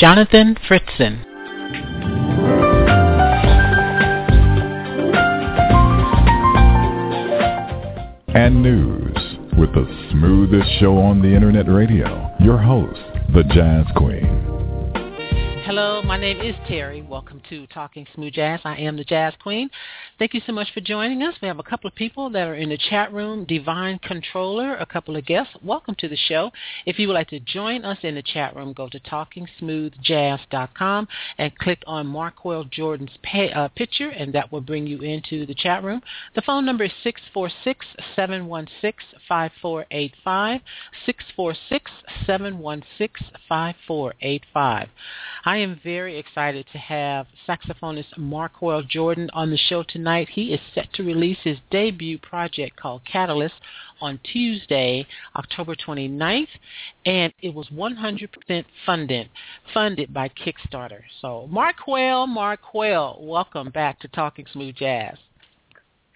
Jonathan Fritzen. And news with the smoothest show on the internet radio. Your host, the Jazz Queen. Hello, my name is Terry. Welcome to Talking Smooth Jazz. I am the Jazz Queen. Thank you so much for joining us. We have a couple of people that are in the chat room. Divine Controller, a couple of guests. Welcome to the show. If you would like to join us in the chat room, go to TalkingSmoothJazz.com and click on Marqueal Jordan's pay, uh, picture, and that will bring you into the chat room. The phone number is 646-716-5485, 646-716-5485. I am very excited to have saxophonist Marqueal Jordan on the show tonight. He is set to release his debut project called Catalyst on Tuesday, October 29th, and it was 100% funded funded by Kickstarter. So Marqueal, Marqueal, welcome back to Talking Smooth Jazz.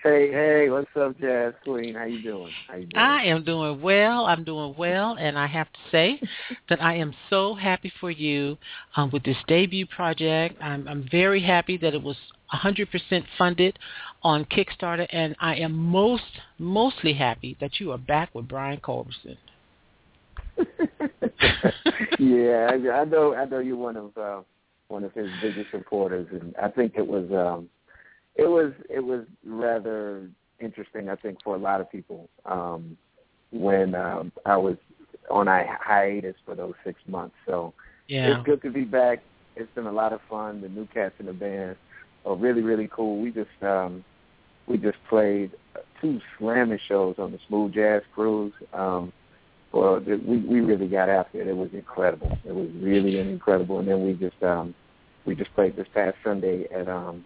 Hey, hey, what's up, Jazz Queen? How you doing? How you doing? I am doing well. I'm doing well, and I have to say that I am so happy for you um, with this debut project. I'm, I'm very happy that it was 100% funded on Kickstarter, and I am most mostly happy that you are back with Brian Culbertson. yeah, I, I know. I know you're one of uh, one of his biggest supporters, and I think it was um, it was it was rather interesting. I think for a lot of people um, when um, I was on a hiatus for those six months. So yeah. it's good to be back. It's been a lot of fun. The new cats in the band are really really cool. We just um, we just played two slamming shows on the Smooth Jazz Cruise. Um, well, we we really got after it. It was incredible. It was really incredible. And then we just um, we just played this past Sunday at um,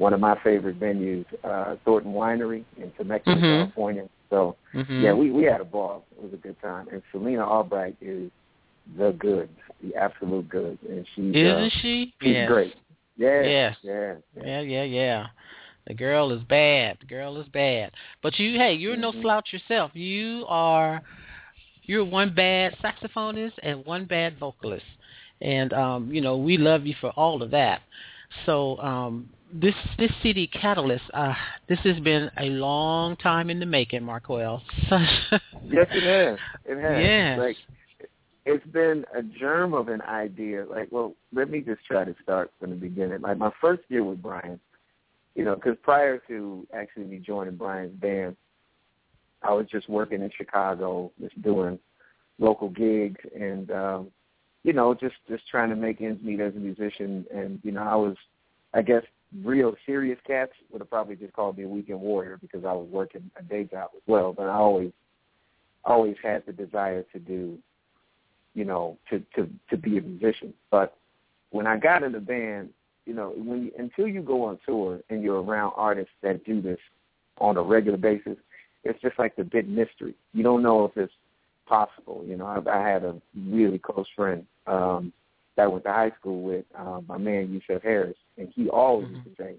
one of my favorite venues, uh, Thornton Winery in Temecula, Mhm. California. So Mhm. yeah, we we had a ball. It was a good time. And Selina Albright is the goods, the absolute goods, and she's Isn't uh, she? she's yes. great. Yeah, Yes. yeah, yeah. Yeah, yeah, yeah. The girl is bad. The girl is bad. But you, hey, you're no Mhm. slouch yourself. You are, you're one bad saxophonist and one bad vocalist, and um, you know we love you for all of that. So um, this this CD Catalyst, uh, this has been a long time in the making, Marqueal. Yes, it has. It has. Yes. Like it's been a germ of an idea. Like, well, let me just try to start from the beginning. Like my first year with Brian, you know, because prior to actually me joining Brian's band, I was just working in Chicago, just doing local gigs, and um, you know, just just trying to make ends meet as a musician. And you know, I was, I guess, real serious cats would have probably just called me a weekend warrior because I was working a day job as well. But I always always had the desire to do, you know, to to to be a musician. But when I got in the band, you know, when you, until you go on tour and you're around artists that do this on a regular basis, it's just like the big mystery. You don't know if it's possible. You know, I, I had a really close friend um, that I went to high school with, um, my man Yusef Harris, and he always used to say,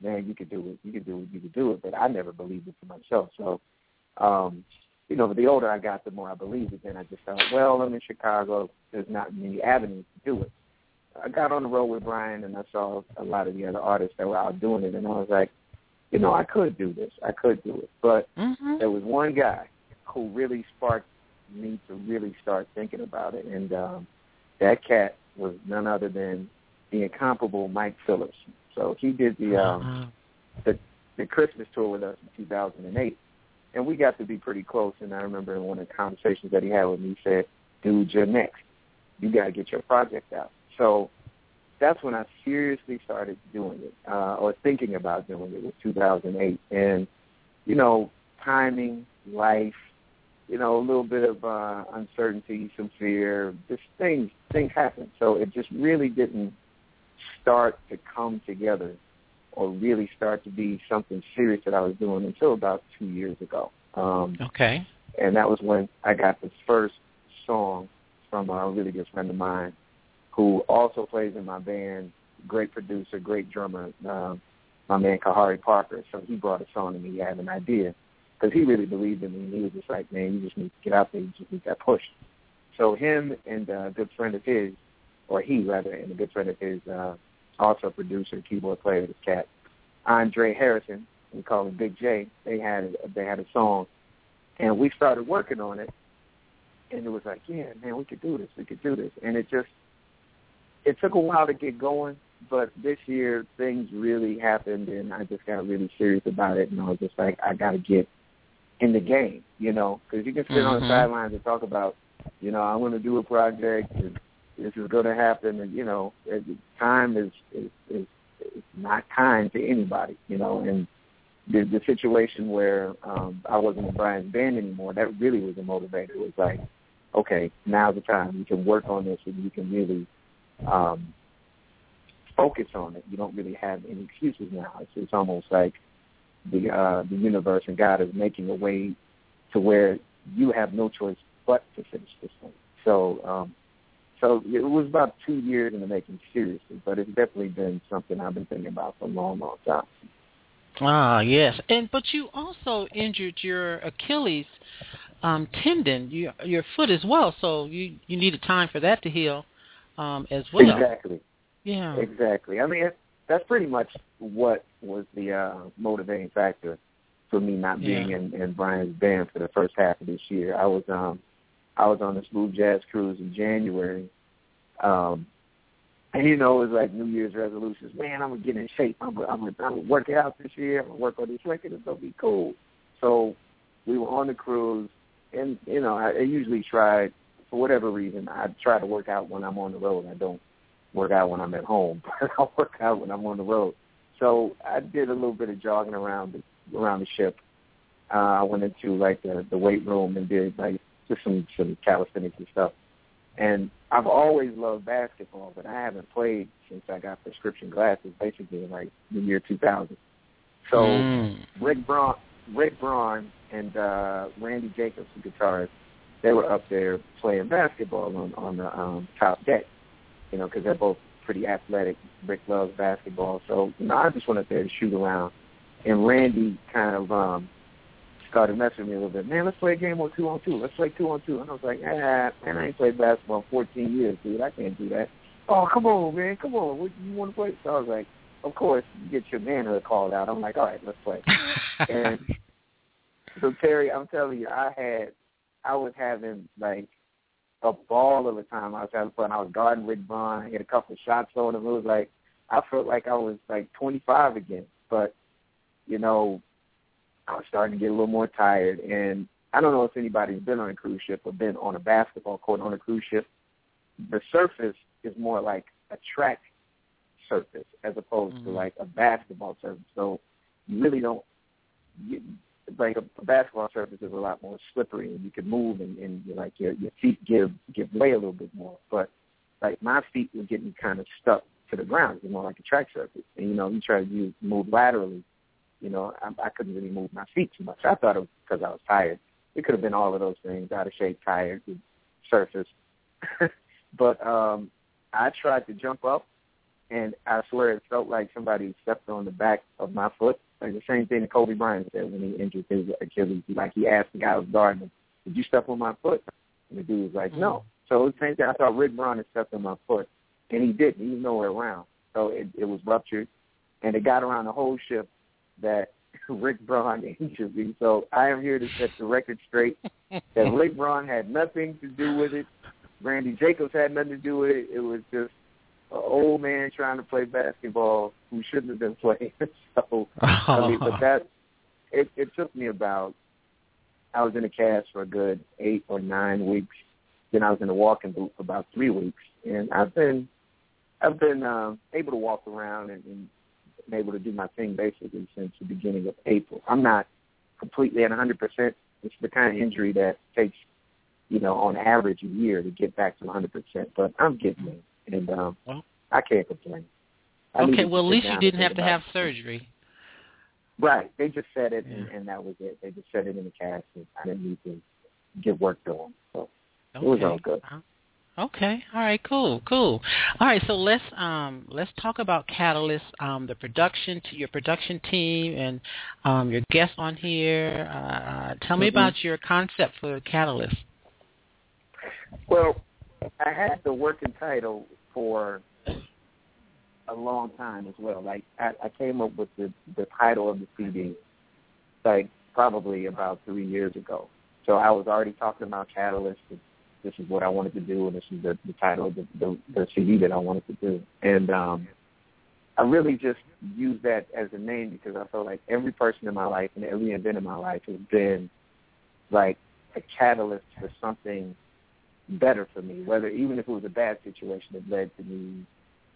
"Man, you could do it. You could do it. You could do it." But I never believed it for myself. So, um, you know, the older I got, the more I believed it. Then I just thought, well, I'm in Chicago. There's not many avenues to do it. I got on the road with Brian, and I saw a lot of the other artists that were out doing it, and I was like, you know, I could do this. I could do it. But hmm there was one guy who really sparked me to really start thinking about it, and um, that cat was none other than the incomparable Mike Phillips. So he did the um, the the Christmas tour with us in 2008, and we got to be pretty close. And I remember in one of the conversations that he had with me, he said, "Dude, you're next. You got to get your project out." So that's when I seriously started doing it, uh, or thinking about doing it. Was 2008, and you know, timing, life, you know, a little bit of uh, uncertainty, some fear. Just things things happen. So it just really didn't start to come together or really start to be something serious that I was doing until about two years ago. Um, okay. And that was when I got this first song from a really good friend of mine who also plays in my band, great producer, great drummer, uh, my man Kahari Parker. So he brought a song to me. He had an idea because he really believed in me. And he was just like, man, you just need to get out there. You just need that push. So him and a good friend of his, or he rather, and a good friend of his, uh, also a producer, keyboard player, this cat, Andre Harrison, we call him Big J. They had they had a song, and we started working on it, and it was like, yeah, man, we could do this, we could do this, and it just it took a while to get going, but this year things really happened, and I just got really serious about it, and I was just like, I got to get in the game, you know, because you can sit mm-hmm. on the mm-hmm. sidelines and talk about, you know, I want to do a project, and this is going to happen, and you know, time is is is, is not kind to anybody, you know, and the the situation where um I wasn't in Brian's band anymore, that really was a motivator. It was like, okay, now's the time. You can work on this and you can really um focus on it. You don't really have any excuses now. It's it's almost like the uh the universe and God is making a way to where you have no choice but to finish this thing. So um so it was about two years in the making seriously, but it's definitely been something I've been thinking about for a long, long time. Ah, yes, and but you also injured your Achilles um, tendon, your your foot as well. So you you needed time for that to heal um, as well. Exactly. Yeah. Exactly. I mean, that's pretty much what was the uh, motivating factor for me not being yeah. in, in Brian's band for the first half of this year. I was um I was on the smooth jazz cruise in January. Um and you know, it was like New Year's resolutions. Man, I'm gonna get in shape. I'm gonna, I'm gonna, I'm gonna work out this year. I'm gonna work on this record. It's gonna be cool. So we were on the cruise, and you know, I, I usually try for whatever reason. I try to work out when I'm on the road. I don't work out when I'm at home, but I work out when I'm on the road. So I did a little bit of jogging around the around the ship. Uh, I went into like the the weight room and did like just some some calisthenics and stuff. And I've always loved basketball, but I haven't played since I got prescription glasses, basically in like the year 2000. So mm. Rick Braun, Rick Braun, and uh, Randy Jacobs, the guitarist, they were up there playing basketball on on the um, top deck. You know, because they're both pretty athletic. Rick loves basketball, so you know, I just went up there to shoot around. And Randy kind of um, started messing with me a little bit. Man, let's play a game on two on two. Let's play two on two. And I was like, ah, man, I ain't played basketball in 14 years, dude. I can't do that. Oh, come on, man, come on. What you want to play? So I was like, of course, you get your manhood called out. I'm like, all right, let's play. and so Terry, I'm telling you, I had, I was having like a ball of a time. I was having fun. I was guarding Rick Braun. I hit a couple of shots on him. It was like I felt like I was like 25 again. But you know, I was starting to get a little more tired. And I don't know if anybody's been on a cruise ship or been on a basketball court on a cruise ship. The surface is more like a track surface as opposed mm-hmm. to like a basketball surface. So you really don't. You, like a, basketball surface is a lot more slippery, and you can move, and, and like your your feet give give way a little bit more. But like my feet were getting kind of stuck to the ground, you know, like a track surface. And you know, you try to use, move laterally, you know, I, I couldn't really move my feet too much. I thought it was because I was tired. It could have been all of those things, out of shape, tired, surface. but um I tried to jump up, and I swear it felt like somebody stepped on the back of my foot. Like the same thing that Kobe Bryant said when he injured his Achilles. Like he asked the guy who was guarding him, "Did you step on my foot?" And the dude was like, mm-hmm. "No." So the same thing. I thought Rick Braun had stepped on my foot, and he didn't. He was nowhere around. So it, it was ruptured, and it got around the whole ship that Rick Braun injured me. So I am here to set the record straight that Rick Braun had nothing to do with it. Randy Jacobs had nothing to do with it. It was just an old man trying to play basketball who shouldn't have been playing. so I mean, but that it, it took me about I was in a cast for a good eight or nine weeks. Then I was in a walking boot for about three weeks, and I've been I've been um, able to walk around and, and been able to do my thing basically since the beginning of April. I'm not completely at 100%, It's the kind of injury that takes, you know, on average a year to get back to 100%. But I'm getting there, and um, well, I can't complain. I okay, well, at least you didn't have to have surgery. Right. They just said it, and, and that was it. They just said it in the cast, and I didn't need to get work done. So okay. it was all good. Okay. All right. Cool. Cool. All right. So let's um let's talk about Catalyst, um the production to your production team and um your guests on here. Uh, tell me mm-hmm. about your concept for Catalyst. Well, I had the working title for a long time as well. Like I, I came up with the the title of the CD like probably about three years ago. So I was already talking about Catalyst. And this is what I wanted to do, and this is the, the title of the, the, the CD that I wanted to do. And um, I really just used that as a name because I felt like every person in my life and every event in my life has been like a catalyst for something better for me. Whether even if it was a bad situation that led to me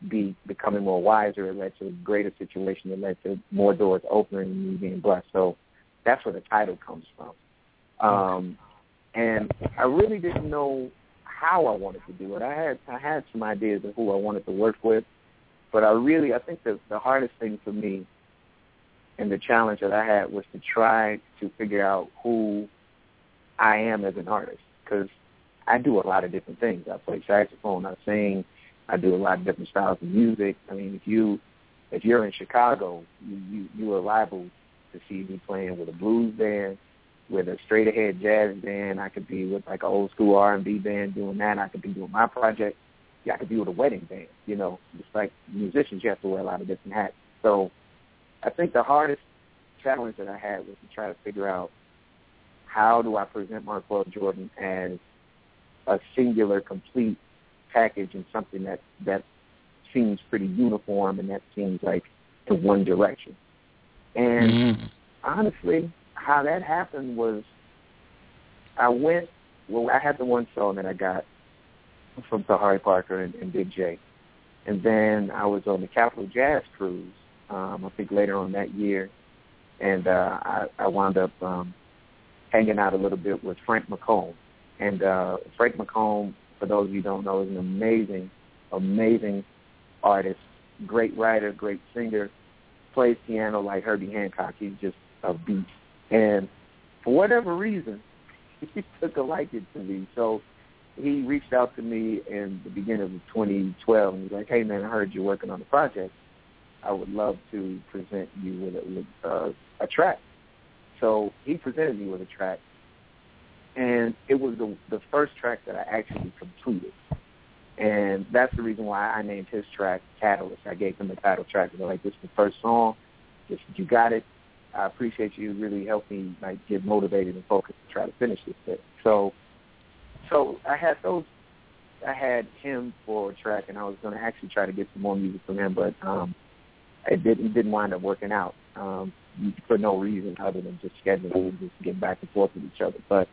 be becoming more wiser, it led to a greater situation that led to more doors opening and me being blessed. So that's where the title comes from. Um, and I really didn't know how I wanted to do it. I had I had some ideas of who I wanted to work with, but I really I think the the hardest thing for me and the challenge that I had was to try to figure out who I am as an artist because I do a lot of different things. I play saxophone, I sing, I do a lot of different styles of music. I mean, if you if you're in Chicago, you you, you are liable to see me playing with a blues band, with a straight ahead jazz band. I could be with like an old school R and B band doing that. I could be doing my project. Yeah, I could be with a wedding band. You know, just like musicians, you have to wear a lot of different hats. So, I think the hardest challenge that I had was to try to figure out how do I present Marqueal Jordan as a singular, complete package and something that that seems pretty uniform and that seems like in one direction. And mm-hmm. honestly, how that happened was I went well I had the one song that I got from Kahari Parker and, and Big J. And then I was on the Capital Jazz cruise, um, I think later on that year. And uh I, I wound up um hanging out a little bit with Frank McComb. And uh Frank McComb, for those of you who don't know, is an amazing, amazing artist, great writer, great singer, plays piano like Herbie Hancock. He's just a beast. And for whatever reason, he took a liking to me. So he reached out to me in the beginning of 2012 and he was like, "Hey man, I heard you're working on a project. I would love to present you with a, with uh, a track." So he presented me with a track, and it was the the first track that I actually completed. And that's the reason why I named his track Catalyst. I gave him the title track. They're like, this is the first song. Just you got it. I appreciate you really helped me like get motivated and focused to try to finish this bit. So, so I had those. I had him for a track, and I was going to actually try to get some more music from him, but um, it didn't didn't wind up working out um, for no reason other than just scheduling and just getting back and forth with each other. But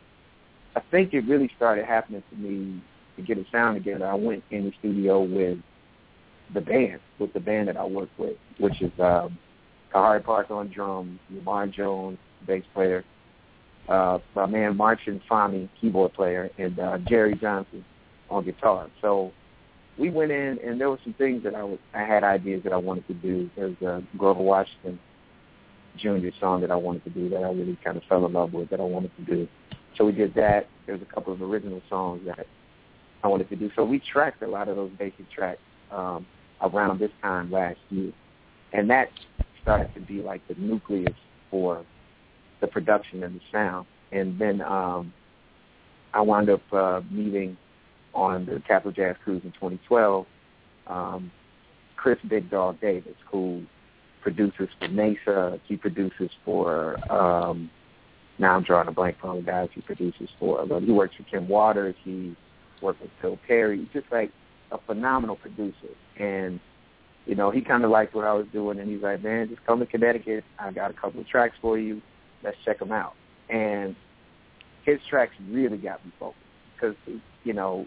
I think it really started happening for me to get a sound together. I went in the studio with the band, with the band that I work with, which is um, Kahari Parker on drums, Lamar Jones, bass player, uh, my man Marcin Fami, keyboard player, and uh, Jerry Johnson on guitar. So we went in, and there were some things that I was, I had ideas that I wanted to do. There's a Grover Washington Jr. song that I wanted to do that I really kind of fell in love with that I wanted to do. So we did that. There's a couple of original songs that I wanted to do. So we tracked a lot of those basic tracks um, around this time last year, and that started to be like the nucleus for the production and the sound. And then um, I wound up uh, meeting on the Capital Jazz Cruise in 2012 um, Chris Big Dog Davis, who produces for NASA. He produces for um, now I'm drawing a blank on the guys he produces for. But he works for Kim Waters. He worked with Phil Perry. Just like a phenomenal producer. And you know, he kind of liked what I was doing, and he's like, man, just come to Connecticut. I got a couple of tracks for you. Let's check them out. And his tracks really got me focused because, you know,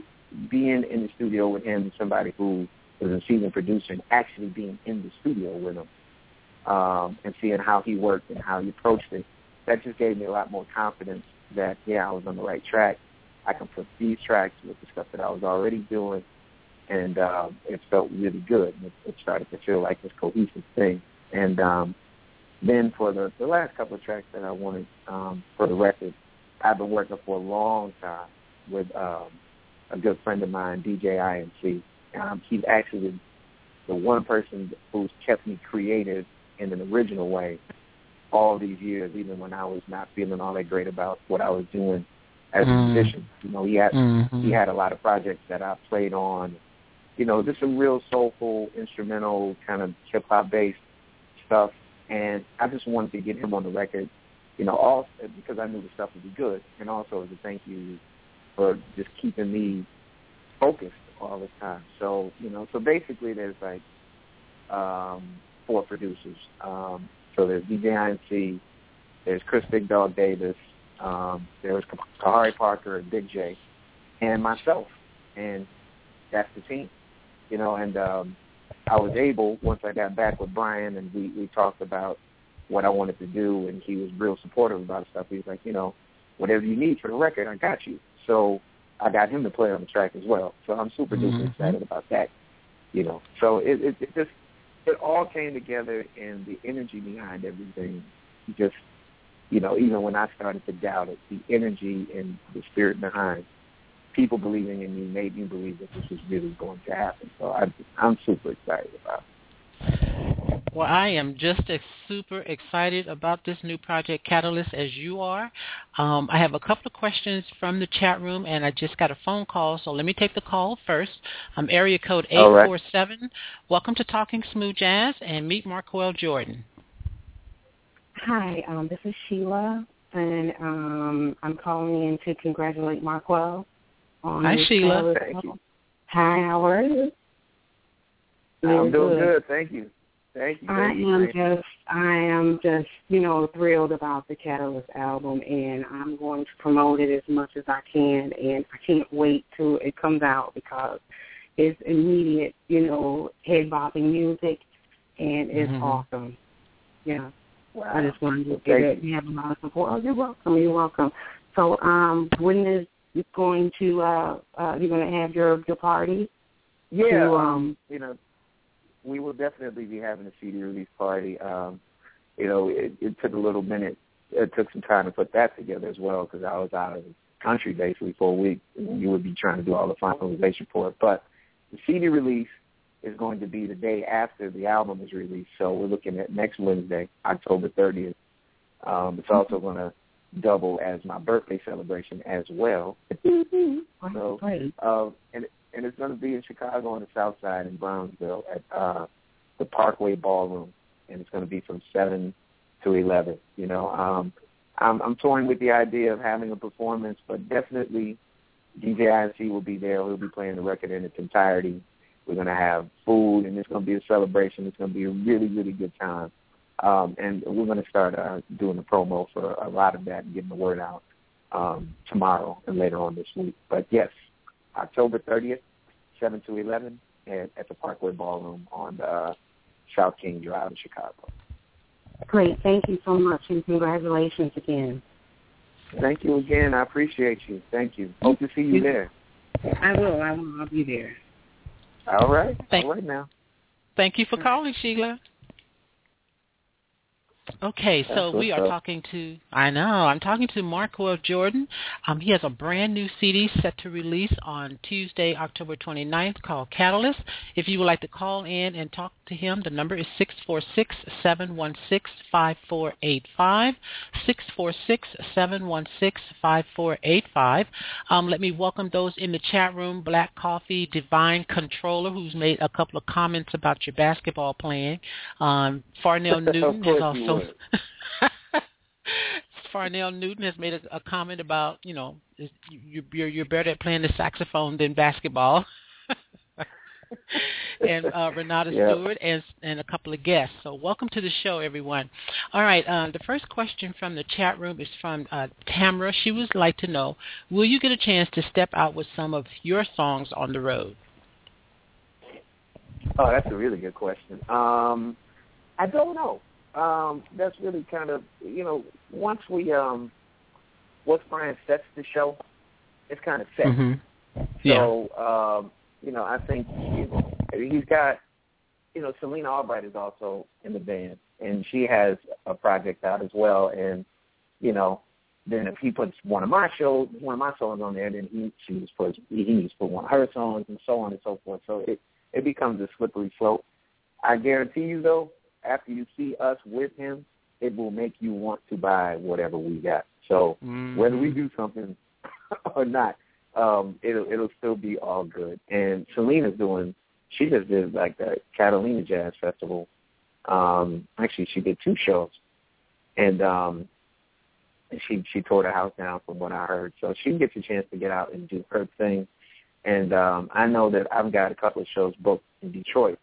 being in the studio with him, somebody who was a seasoned producer, and actually being in the studio with him um, and seeing how he worked and how he approached it, that just gave me a lot more confidence that yeah, I was on the right track. I can put these tracks with the stuff that I was already doing, and um, it felt really good. It, it started to feel like this cohesive thing. And um, then for the the last couple of tracks that I wanted um, for the record, I've been working for a long time with um, a good friend of mine, DJ INC. Um, he's actually the one person who's kept me creative in an original way all these years, even when I was not feeling all that great about what I was doing as a Mm. musician. You know, he had Mhm. he had a lot of projects that I played on. You know, just some real soulful, instrumental, kind of hip hop based stuff. And I just wanted to get him on the record, you know, all because I knew the stuff would be good, and also as a thank you for just keeping me focused all the time. So, you know, so basically there's like um, four producers. Um, so there's DJ INC, there's Chris Big Dog Davis, um, there's Kahari Parker and Big J, and myself, and that's the team. You know, and um, I was able once I got back with Brian and we we talked about what I wanted to do, and he was real supportive about stuff. He was like, you know, whatever you need for the record, I got you. So I got him to play on the track as well. So I'm super duper Mhm. excited about that. You know, so it, it, it just it all came together, and the energy behind everything just you know, even when I started to doubt it, the energy and the spirit behind people believing in me made me believe that this was really going to happen. So I, I'm super excited about it. Well, I am just as super excited about this new project Catalyst as you are. Um, I have a couple of questions from the chat room, and I just got a phone call, so let me take the call first. Um, area code All right. 847. Welcome to Talking Smooth Jazz, and meet Marqueal Jordan. Hi, um, this is Sheila, and um, I'm calling in to congratulate Marqueal on Hi, Sheila. Thank you. Hi, how are you? I'm Very doing good. Thank you. Thank you. I you. am Thank just, I am just, you know, thrilled about the Catalyst album, and I'm going to promote it as much as I can, and I can't wait till it comes out because it's immediate, you know, head bopping music, and it's Mhm. awesome. Yeah. Wow. I just wanted to Well, say that you. you have a lot of support. Oh, you're welcome. You're welcome. So, um, when is it going to? Uh, uh, you're going to have your your party? Yeah, to, um, um, you know, we will definitely be having a CD release party. Um, you know, it, it took a little minute. It took some time to put that together as well because I was out of the country basically for a week. And you would be trying to do all the finalization for it. But the CD release is going to be the day after the album is released. So we're looking at next Wednesday, October 30th. Um, it's also going to double as my birthday celebration as well. So, uh, and and it's going to be in Chicago on the South Side in Bronzeville at uh, the Parkway Ballroom, and it's going to be from seven to eleven. You know, um, I'm I'm toying with the idea of having a performance, but definitely DJ INC will be there. We'll be playing the record in its entirety. We're going to have food, and it's going to be a celebration. It's going to be a really really good time. Um, and we're going to start uh, doing the promo for a lot of that and getting the word out um, tomorrow and later on this week. But yes, October 30th, 7 to 11 at, at the Parkway Ballroom on uh, South King Drive in Chicago. Great. Thank you so much, and congratulations again. Thank you again. I appreciate you. Thank you. Hope to see you there. I will. I will. I'll be there. All right. Thank- All right now. Thank you for calling, Sheila. Okay, so we are up. talking to, I know, I'm talking to Marco of Jordan. Um, he has a brand new CD set to release on Tuesday, October 29th called Catalyst. If you would like to call in and talk to him, the number is 646-716-5485, 646-716-5485. Um, let me welcome those in the chat room, Black Coffee, Divine Controller, who's made a couple of comments about your basketball playing. Um, Farnell Newton has you also. Farnell Newton has made a, a comment about you know you, you're you're better at playing the saxophone than basketball. and uh, Renata Yep. Stewart and and a couple of guests. So welcome to the show, everyone. All right, uh, the first question from the chat room is from uh, Tamara. She would like to know, will you get a chance to step out with some of your songs on the road? Oh, that's a really good question. Um, I don't know. Um, that's really kind of you know once we um, once Brian sets the show, it's kind of set. Mm-hmm. Yeah. So, um, you know, I think he's got, you know, Selina Albright is also in the band, and she has a project out as well. And, you know, then if he puts one of my shows, one of my songs on there, then he she just puts he needs to put one of her songs, and so on and so forth. So it it becomes a slippery slope. I guarantee you, though, after you see us with him, it will make you want to buy whatever we got. So mm-hmm. whether we do something or not, um, it'll it'll still be all good. And Selina's doing she just did like the Catalina Jazz Festival. Um, actually she did two shows. And um she she tore the house down from what I heard. So she gets a chance to get out and do her thing. And um I know that I've got a couple of shows booked in Detroit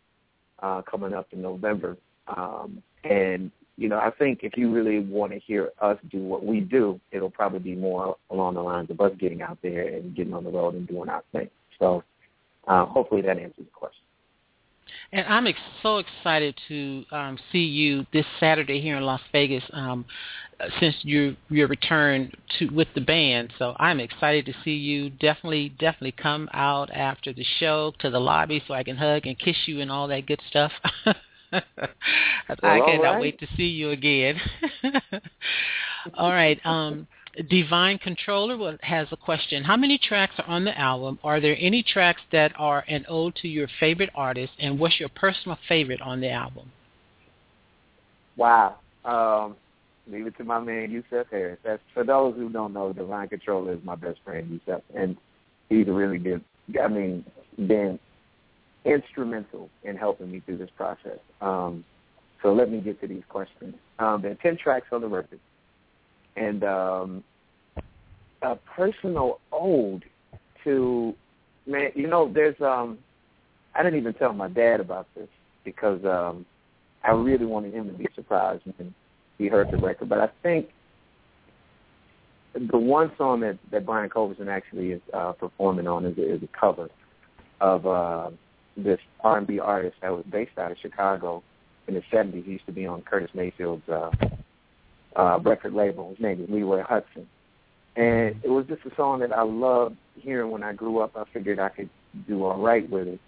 uh coming up in November. Um and you know, I think if you really want to hear us do what we do, it'll probably be more along the lines of us getting out there and getting on the road and doing our thing. So uh, hopefully that answers the question. And I'm ex- so excited to um, see you this Saturday here in Las Vegas. Um, since you your return to with the band, so I'm excited to see you. Definitely, definitely come out after the show to the lobby so I can hug and kiss you and all that good stuff. I well, cannot right. wait to see you again. all right. Um, Divine Controller has a question. How many tracks are on the album? Are there any tracks that are an ode to your favorite artist? And what's your personal favorite on the album? Wow. Um, leave it to my man Yusef Harris. That's for those who don't know, Divine Controller is my best friend Yusef, and he's a really good. I mean, been instrumental in helping me through this process. Um, so let me get to these questions. Um, there are ten tracks on the record, and um, a personal ode to man. You know, there's um, I didn't even tell my dad about this because um, I really wanted him to be surprised when he heard the record. But I think the one song that that Brian Culbertson actually is uh, performing on is, is a cover of uh, this R&B artist that was based out of Chicago in the 70s. He used to be on Curtis Mayfield's uh, uh, record label. His name is Leroy Hutson. And it was just a song that I loved hearing when I grew up. I figured I could do all right with it.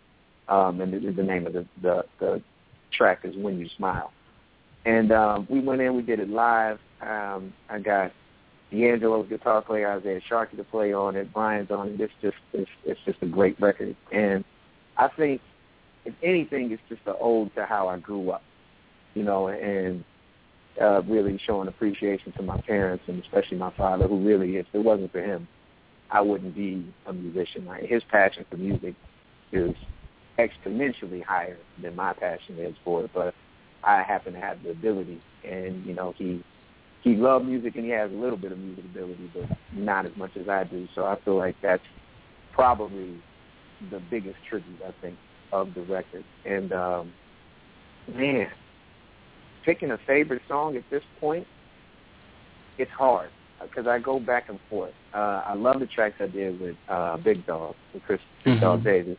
Um, and the, the name of the, the, the track is When You Smile. And um, we went in, we did it live. Um, I got D'Angelo's guitar player, Isaiah Sharkey to play on it, Brian's on it. It's just it's, it's just a great record. And I think if anything, it's just an ode to how I grew up, you know, and uh, really showing appreciation to my parents and especially my father, who really, if it wasn't for him, I wouldn't be a musician. Like his passion for music is exponentially higher than my passion is for it, but I happen to have the ability, and you know, he he loved music and he has a little bit of music ability, but not as much as I do. So I feel like that's probably the biggest tribute I think of the record. And um, man, picking a favorite song at this point, it's hard because I go back and forth. Uh, I love the tracks I did with uh, Big Dog, with Chris Mhm. Dog Davis.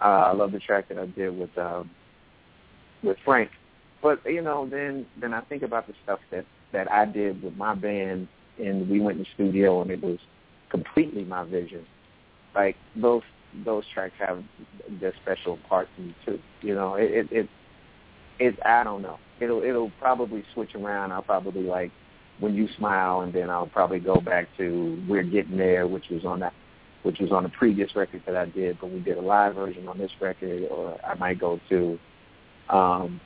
Uh, I love the track that I did with um, with Frank. But you know, then then I think about the stuff that that I did with my band, and we went in the studio, and it was completely my vision. Like those those tracks have their special part to too. You know, it it, it it's I don't know. It'll it'll probably switch around. I'll probably like when you smile, and then I'll probably go back to We're Getting There, which was on that, which was on the previous record that I did, but we did a live version on this record, or I might go to um,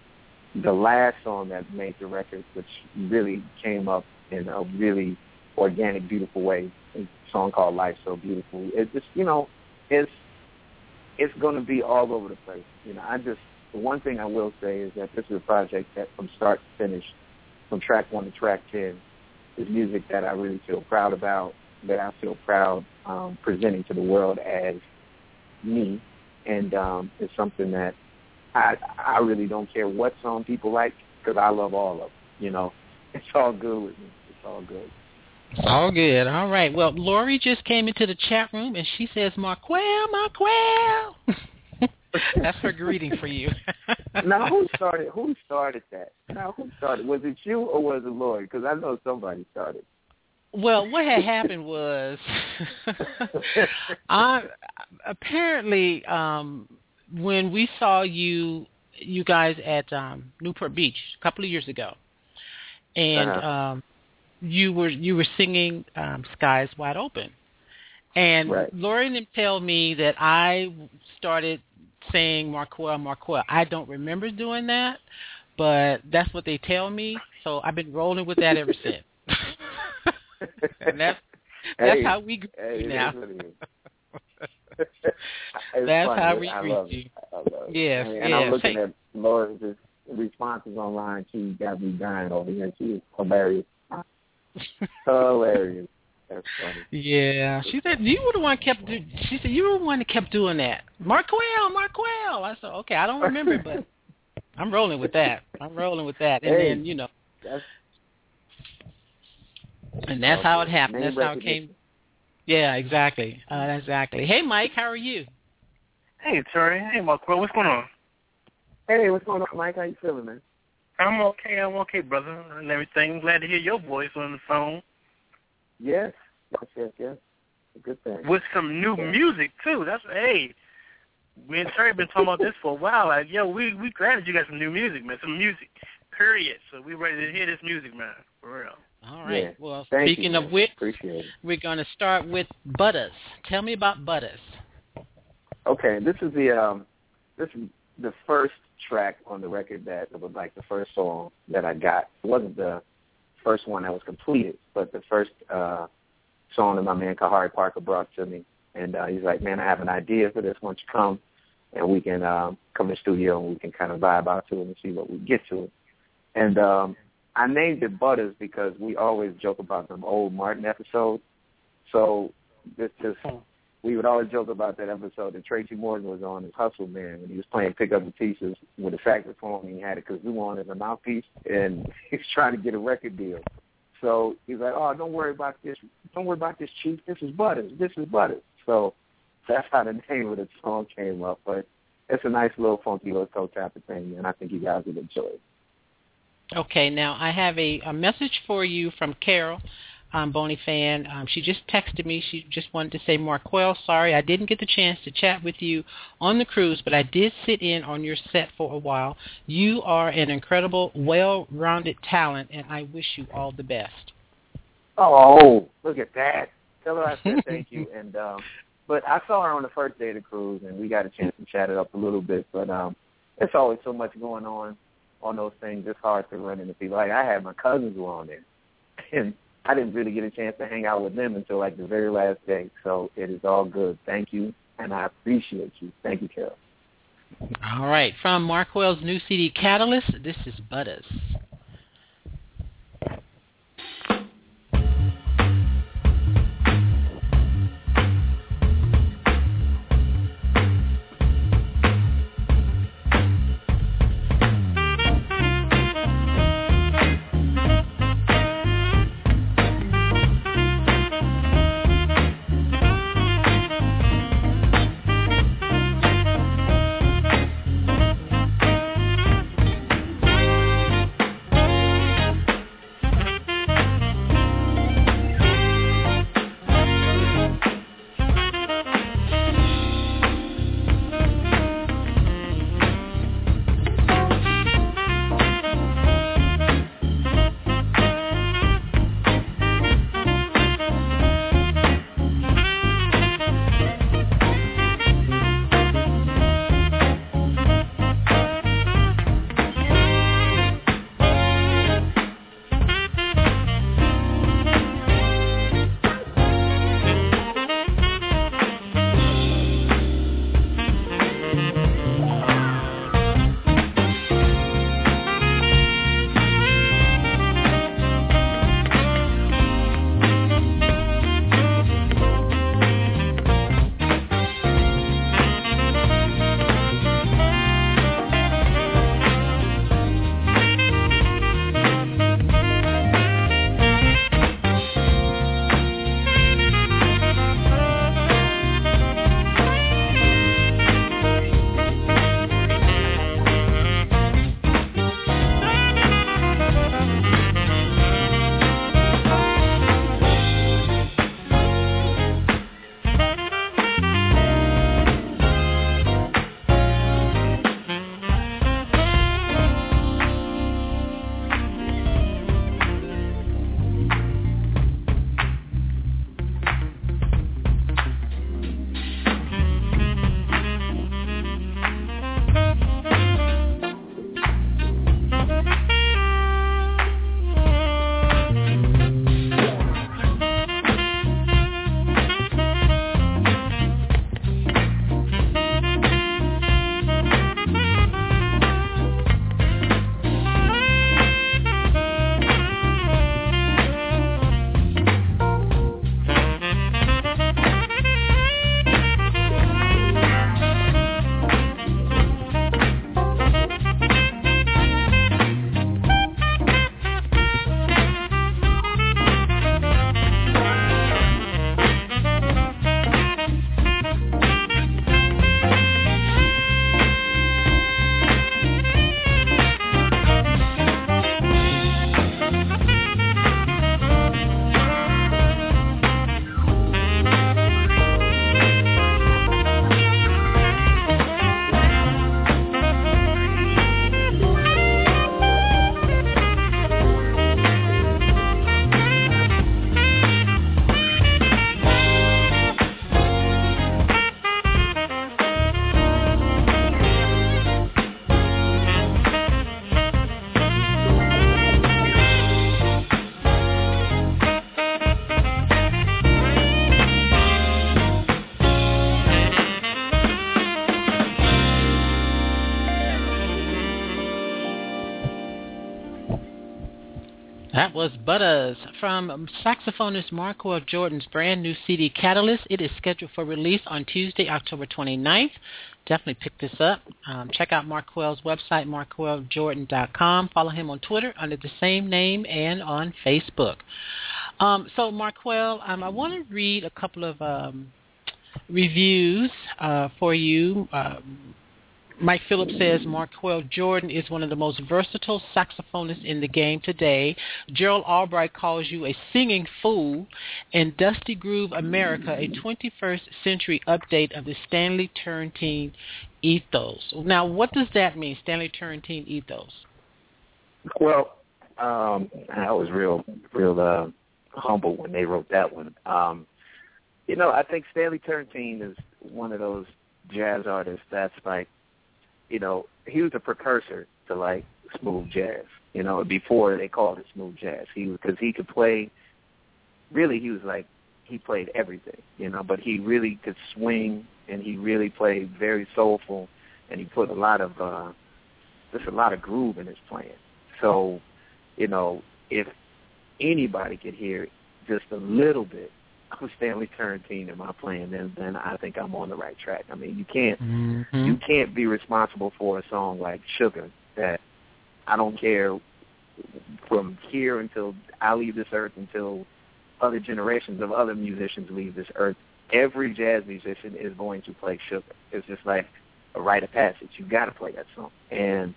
the last song that made the record, which really came up in a really organic, beautiful way. A song called "Life So Beautiful." It's just you know, it's it's going to be all over the place. You know, I just the one thing I will say is that this is a project that from start to finish, from track one to track ten, is music that I really feel proud about, that I feel proud um, presenting to the world as me, and um, it's something that I I really don't care what song people like because I love all of them. You know, it's all good with me. It's all good. All good. All right. Well, Lori just came into the chat room and she says, Marqueal, Marqueal. That's her greeting for you. now, who started? Who started that? Now, who started? Was it you or was it Lori? Because I know somebody started. Well, what had happened was, I apparently um, when we saw you, you guys at um, Newport Beach a couple of years ago, and Uh-huh. um, you were you were singing um, "Skies Wide Open," and Right. Lori didn't tell me that I started saying Marqueal Marqueal. I don't remember doing that, but that's what they tell me. So I've been rolling with that ever since. and that's that's Hey, how we greet hey, you now. is what it is. It's That's funny. how we I greet you. It. I it. Yes, and, yes. I'm looking at Laura's responses online. She got me dying over here. She is hilarious. Hilarious. That's funny. Yeah, she said you were the one kept. Do- she said you were the one that kept doing that. Marqueal, Marqueal. I said okay, I don't remember, but I'm rolling with that. I'm rolling with that, and Hey. then you know, That's and that's how it happened. Name That's how it came. Yeah, exactly. Uh, exactly. Hey, Mike, how are you? Hey, Terry. Hey, Marco. What's going on? Hey, what's going on, Mike? How you feeling, man? I'm okay. I'm okay, brother, and everything. Glad to hear your voice on the phone Yes, yes, yes, yes. Good thing. with some new Yeah. music too. That's hey. Me and Terry been talking about this for a while. Like, yo, we we glad that you got some new music, man. Some music, period. So we ready to hear this music, man. For real. All right. Yeah. Well, Thank speaking you, of which, we're going to start with Butters. Tell me about Butters. Okay, this is the um, this is the first track on the record that was like the first song that I got. It wasn't the first one that was completed, but the first uh, song that my man Kahari Parker brought to me, and uh, he's like, "Man, I have an idea for this. Don't you come and we can um, come to the studio and we can kind of vibe out to it and see what we get to it." And um, I named it Butters because we always joke about them old Martin episodes. So this just we would always joke about that episode that Tracy Morgan was on as Hustle Man when he was playing Pick Up the Pieces with a saxophone and he had a kazoo on as a mouthpiece and he's trying to get a record deal. So he's like, Oh, don't worry about this don't worry about this chief, this is Butters, this is Butters. So that's how the name of the song came up. But it's a nice little funky little toe type of thing and I think you guys would enjoy it. Okay, now I have a, a message for you from Carol, um, Boney fan. Um, she just texted me. She just wanted to say, Marqueal, sorry I didn't get the chance to chat with you on the cruise, but I did sit in on your set for a while. You are an incredible, well-rounded talent, and I wish you all the best. Oh, look at that. Tell her I said thank you. And um but I saw her on the first day of the cruise and we got a chance to chat it up a little bit. But um there's always so much going on on those things. It's hard to run into people. Like I had my cousins who were on there and I didn't really get a chance to hang out with them until like the very last day. So it is all good. Thank you and I appreciate you. Thank you, Carol. All right, from Marqueal's new CD, Catalyst, this is Butters. Was Butters from saxophonist Marqueal Jordan's brand new CD Catalyst. It is scheduled for release on Tuesday, October 29th. Definitely pick this up. Um, check out Marqueal's website, marquealjordan.com. Follow him on Twitter under the same name and on Facebook. Um, so, Marqueal, um, I want to read a couple of um, reviews uh, for you. Uh, Mike Phillips says Marqueal Jordan is one of the most versatile saxophonists in the game today. Gerald Albright calls you a singing fool. And Dusty Groove America, a 21st century update of the Stanley Turrentine ethos. Now, what does that mean, Stanley Turrentine ethos? Well, um, I was real, real uh, humble when they wrote that one. Um, you know, I think Stanley Turrentine is one of those jazz artists that's like you know, he was a precursor to like smooth jazz. You know, before they called it smooth jazz, he because he could play. Really, he was like he played everything. You know, but he really could swing, and he really played very soulful, and he put a lot of uh, just a lot of groove in his playing. So, you know, if anybody could hear just a little bit I'm Stanley Turrentine in my playing, then then I think I'm on the right track. I mean, you can't mm-hmm. you can't be responsible for a song like Sugar that I don't care from here until I leave this earth until other generations of other musicians leave this earth. Every jazz musician is going to play Sugar. It's just like a rite of passage. You got to play that song, and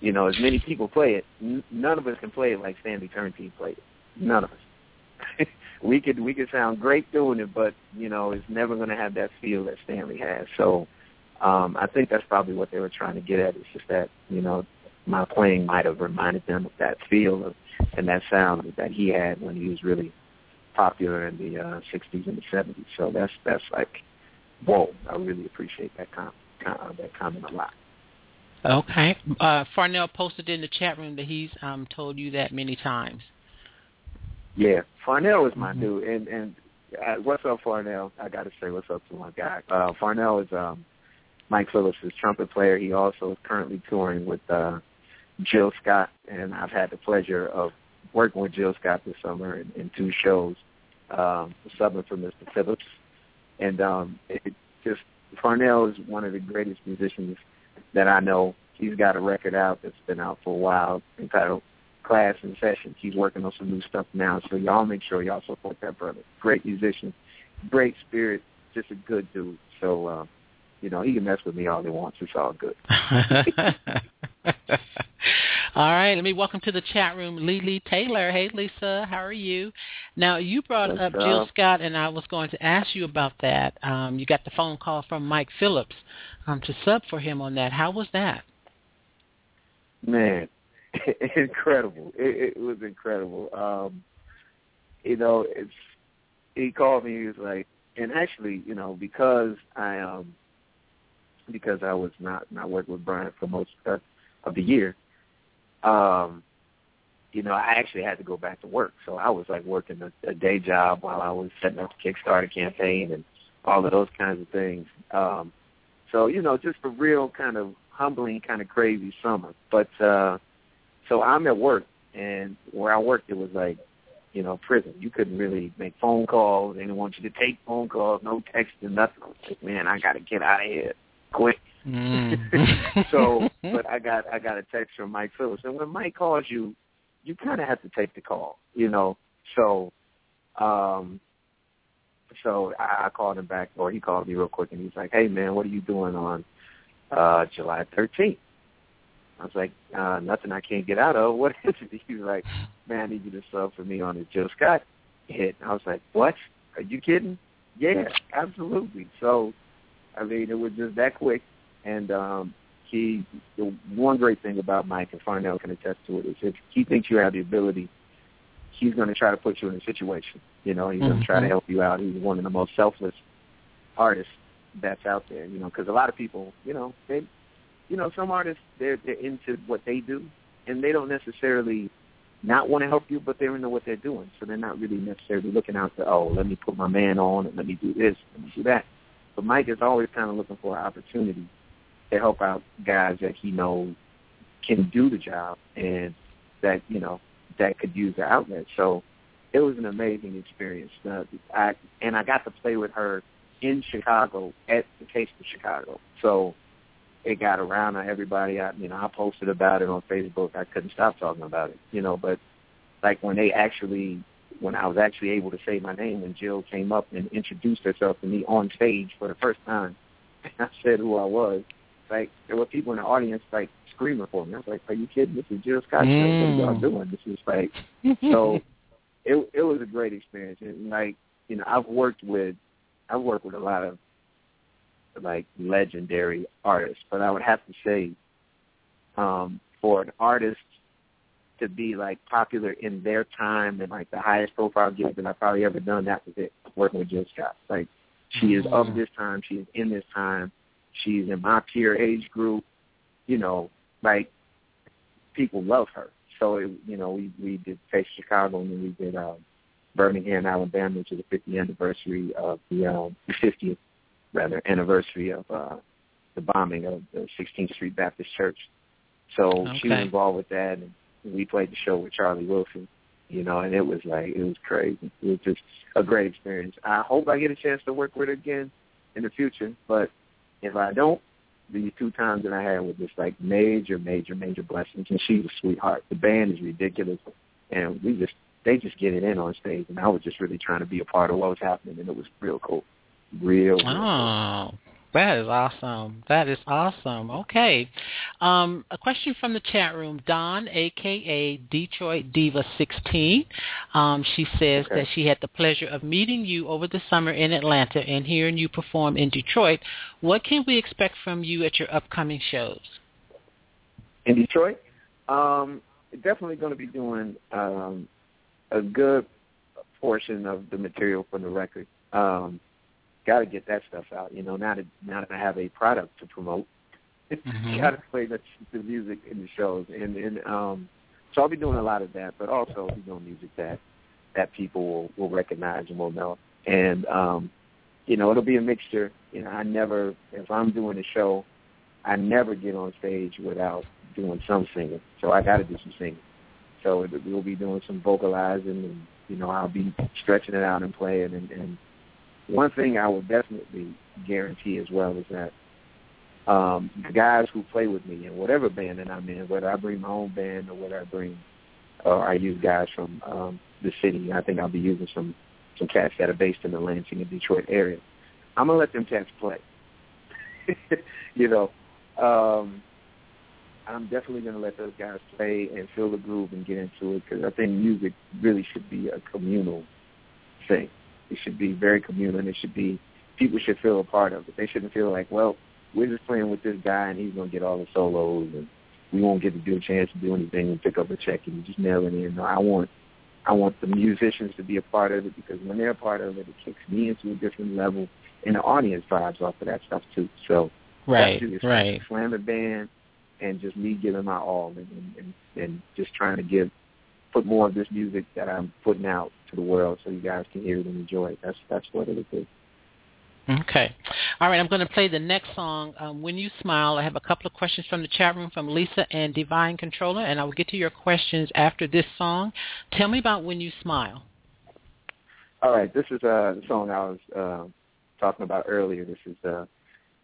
you know, as many people play it, n- none of us can play it like Stanley Turrentine played it. None of us. we could we could sound great doing it, but you know it's never going to have that feel that Stanley has. So um, I think that's probably what they were trying to get at. It's just that you know my playing might have reminded them of that feel of, and that sound that he had when he was really popular in the uh, 60s and the 70s. So that's that's like whoa! I really appreciate that com- com- that comment a lot. Okay. Uh, Farnell posted in the chat room that he's um, told you that many times. Yeah, Farnell is my mm-hmm. dude, and and uh, what's up, Farnell? I got to say what's up to my guy. Uh, Farnell is um, Mike Phillips' trumpet player. He also is currently touring with uh, Jill Scott, and I've had the pleasure of working with Jill Scott this summer in, in two shows, um, subbing for Mr. Phillips, and um, it just Farnell is one of the greatest musicians that I know. He's got a record out that's been out for a while entitled class and sessions. He's working on some new stuff now, so y'all make sure y'all support that brother. Great musician, great spirit, just a good dude. So, uh, you know, he can mess with me all he wants. It's all good. all right, let me welcome to the chat room Lily Taylor. Hey, Lisa, how are you? Now, you brought What's up Jill Scott, and I was going to ask you about that. Um, you got the phone call from Mike Phillips um, to sub for him on that. How was that? Man, incredible. It, it was incredible. Um, you know, it's he called me. He was like, and actually, you know, because I um because I was not not working with Brian for most of, of the year, um, you know, I actually had to go back to work. So I was like working a, a day job while I was setting up the Kickstarter campaign and all of those kinds of things. Um, so you know, just a real kind of humbling, kind of crazy summer. But uh, so I'm at work, and where I worked, it was like, you know, prison. You couldn't really make phone calls. They didn't want you to take phone calls, no texting, nothing. I was like, man, I got to get out of here quick. Mm. so, but I got I got a text from Mike Phillips, and when Mike calls you, you kind of have to take the call, you know. So, um, so I, I called him back, or he called me real quick, and he's like, "Hey, man, what are you doing on uh July 13th?" I was like, uh, nothing I can't get out of. What is it? He was like, man, I need you to sub for me on the Jill Scott hit. I was like, what? Are you kidding? Yeah, absolutely. So, I mean, it was just that quick. And um, he, the one great thing about Mike and Farnell can attest to it is if he thinks you have the ability, he's going to try to put you in a situation. You know, he's mm-hmm. going to try to help you out. He's one of the most selfless artists that's out there. You know, because a lot of people, you know, they you know, some artists they're they're into what they do, and they don't necessarily not want to help you, but they're into what they're doing, so they're not really necessarily looking out to oh, let me put my man on and let me do this, let me do that. But Mike is always kind of looking for an opportunity to help out guys that he knows can do the job and that you know that could use the outlet. So it was an amazing experience. Uh, I and I got to play with her in Chicago at the Taste of Chicago. So it got around to everybody. I, you know, I posted about it on Facebook. I couldn't stop talking about it, you know. But like when they actually, when I was actually able to say my name, when Jill came up and introduced herself to me on stage for the first time, and I said who I was, like there were people in the audience like screaming for me. I was like, "Are you kidding? This is Jill Scott. Mm. What are y'all doing? This is like." so it it was a great experience, and like you know, I've worked with I've worked with a lot of like legendary artists, but I would have to say, um, for an artist to be like popular in their time and like the highest profile gig that I've probably ever done, that was it. Working with Jill Scott. Like she is of this time, she is in this time, she's in my peer age group, you know, like people love her. So it, you know, we we did Taste Chicago and then we did um Birmingham, Alabama, which is the 50th anniversary of the um, 50th rather anniversary of uh, the bombing of the 16th Street Baptist Church. So okay. she was involved with that, and we played the show with Charlie Wilson. You know, and it was like it was crazy. It was just a great experience. I hope I get a chance to work with her again in the future, but if I don't, these two times that I had were just like major, major, major blessings. And she's a sweetheart. The band is ridiculous, and we just they just get it in on stage, and I was just really trying to be a part of what was happening, and it was real cool, real. real oh, that is awesome! That is awesome. Okay, um, a question from the chat room. Don, aka Detroit Diva 16, um, she says okay. that she had the pleasure of meeting you over the summer in Atlanta and hearing you perform in Detroit. What can we expect from you at your upcoming shows? In Detroit, um, definitely going to be doing um, a good portion of the material for the record. Um, got to get that stuff out. You know, now that now that I have a product to promote, mm-hmm. got to play the, the music in the shows, and and um, so I'll be doing a lot of that, but also be doing music that that people will, will recognize and will know. And um, you know, it'll be a mixture. You know, I never if I'm doing a show, I never get on stage without doing some singing. So I got to do some singing. So we'll be doing some vocalizing, and you know I'll be stretching it out and playing. And, and one thing I will definitely guarantee as well is that um, the guys who play with me in whatever band that I'm in, whether I bring my own band or whether I bring, or I use guys from um, the city. I think I'll be using some some cats that are based in the Lansing and Detroit area. I'm gonna let them cats play. you know, um, I'm definitely to let those guys play and feel the groove and get into it because I think music really should be a communal thing. It should be very communal and it should be, people should feel a part of it. They shouldn't feel like, well, we're just playing with this guy and he's going to get all the solos and we won't get to do a chance to do anything and pick up a check and just nail it in. No, I want I want the musicians to be a part of it because when they're a part of it, it kicks me into a different level, and the audience vibes off of that stuff too. So right, that's right, slam the band, and just me giving my all and, and, and just trying to give put more of this music that I'm putting out to the world so you guys can hear it and enjoy it. That's that's what it is. Okay. All right, I'm going to play the next song, um, When You Smile. I have a couple of questions from the chat room from Lisa and Divine Controller, and I will get to your questions after this song. Tell me about When You Smile. All right, this is uh, the song I was uh, talking about earlier. This is uh,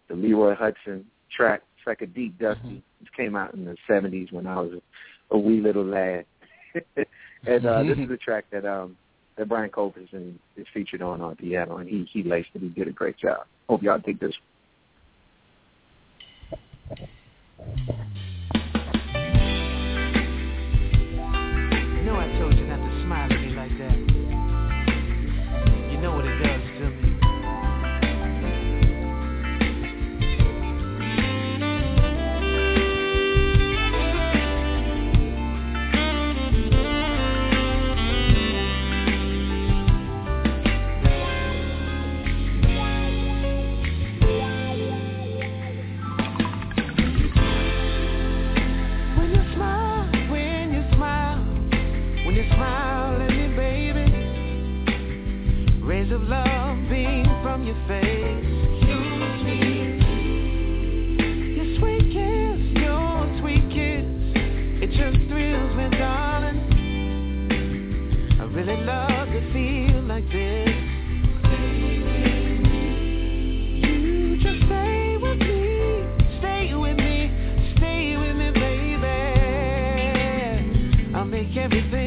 the Leroy Hutson track. It's like a deep, dusty. Mm-hmm. It came out in the 70s when I was a, a wee little lad. and uh, this is a track that um, that Brian Culbertson is featured on on piano, and he he laced it. He did a great job. Hope y'all dig this. of love beam from your face. Your sweet kiss, your sweet kiss, it just thrills me, darling. I really love to feel like this. You just stay with me, stay with me, stay with me, baby. I make everything.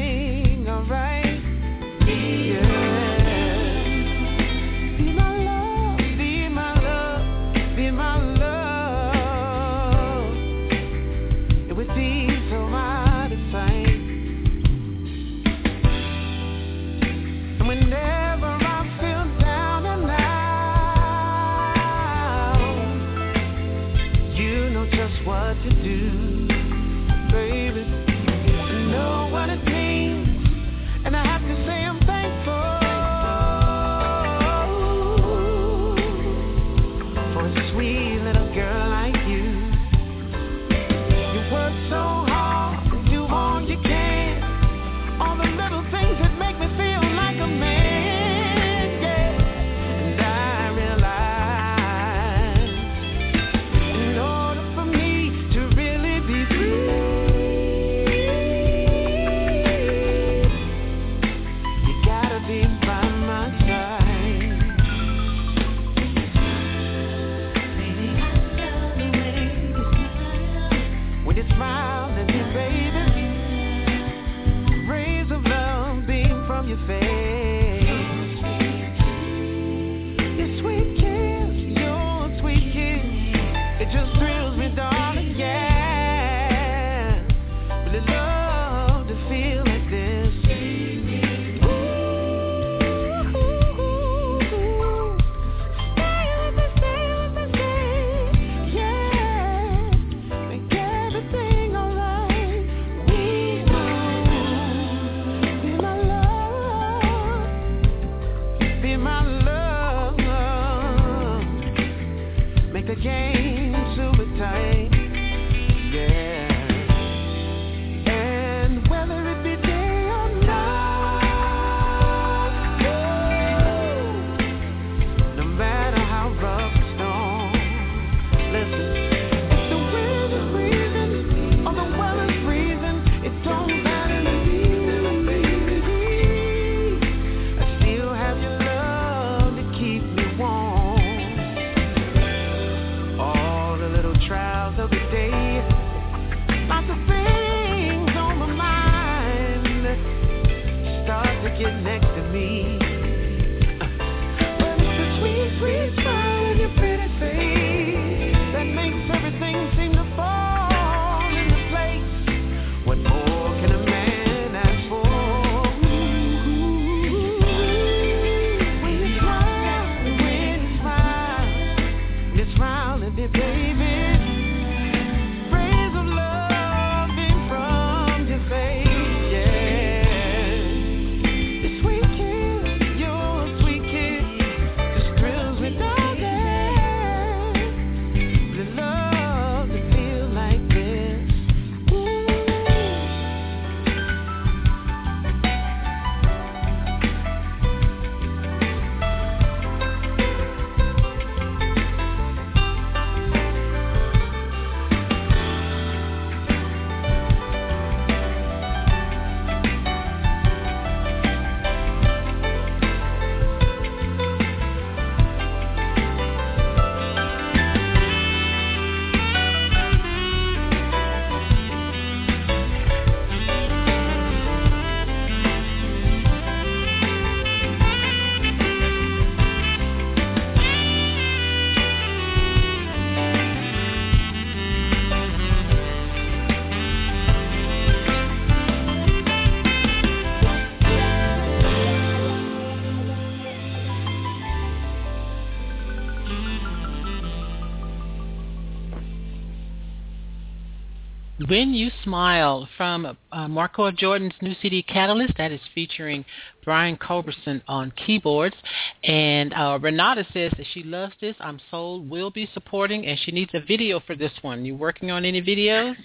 When You Smile from uh, Marqueal Jordan's new CD Catalyst that is featuring Brian Culbertson on keyboards. And uh, Renata says that she loves this. I'm sold, will be supporting, and she needs a video for this one. You working on any videos?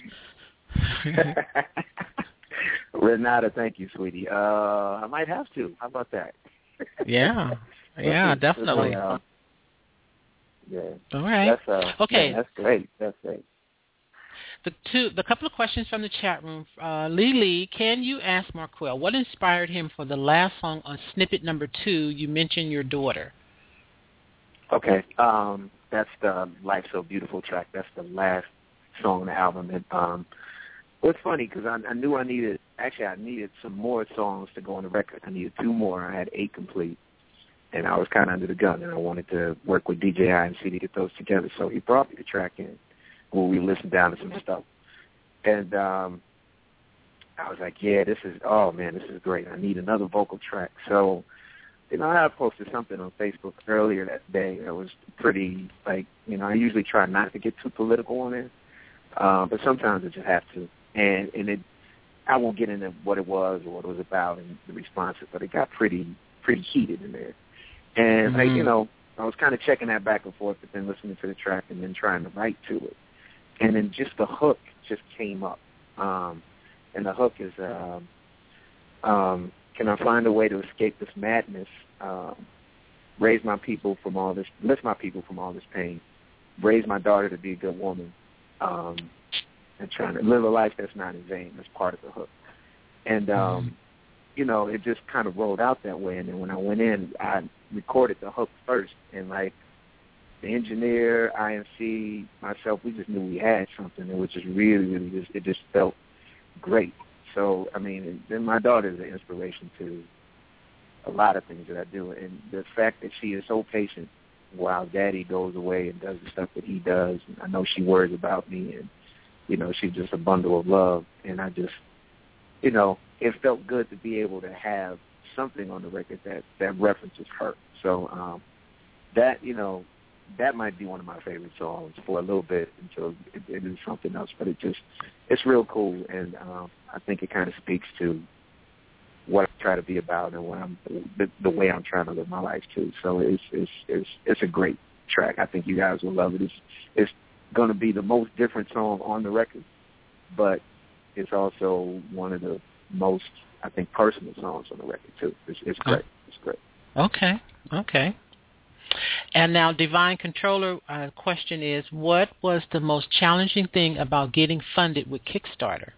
Renata, thank you, sweetie. Uh, I might have to. How about that? yeah, yeah, definitely. Uh, yeah. All right. That's, uh, Okay. yeah, that's great. That's great. The two, the couple of questions from the chat room. Uh, Lee Lee, can you ask Marqueal what inspired him for the last song on snippet number two? You mentioned your daughter. Okay. Um, that's the Life So Beautiful track. That's the last song on the album. And, um, it's funny because I, I knew I needed, actually I needed some more songs to go on the record. I needed two more. I had eight complete. And I was kind of under the gun, and I wanted to work with DJI and see to get those together. So he brought me the track in where we listened down to some stuff. And um, I was like, yeah, this is, oh, man, this is great. I need another vocal track. So you know, I posted something on Facebook earlier that day that was pretty like, you know, I usually try not to get too political on it. uh, but sometimes I just have to, and and it I won't get into what it was or what it was about and the responses, but it got pretty pretty heated in there. And mm-hmm. like you know, I was kind of checking that back and forth, but then listening to the track and then trying to write to it, and then just the hook just came up, um, and the hook is, um, um, can I find a way to escape this madness? Um, raise my people from all this, lift my people from all this pain, raise my daughter to be a good woman, um, and trying to live a life that's not in vain. That's part of the hook. And um, you know, it just kind of rolled out that way. And then when I went in, I recorded the hook first, and like the engineer, IMC, myself, we just knew we had something. It was just really, really just it just felt great. So I mean, then my daughter is an inspiration to a lot of things that I do, and the fact that she is so patient while Daddy goes away and does the stuff that he does. I know she worries about me, and you know, she's just a bundle of love. And I just, you know, it felt good to be able to have something on the record that that references her. So um, that you know, that might be one of my favorite songs for a little bit until it, it is something else. But it just it's real cool, and um, I think it kind of speaks to what I try to be about and what I'm the, the way I'm trying to live my life too. So it's it's it's it's a great track. I think you guys will love it. It's it's going to be the most different song on the record, but it's also one of the most I think personal songs on the record too. It's, it's great. It's great. Okay. Okay. And now, Divine Controller, uh, question is, what was the most challenging thing about getting funded with Kickstarter?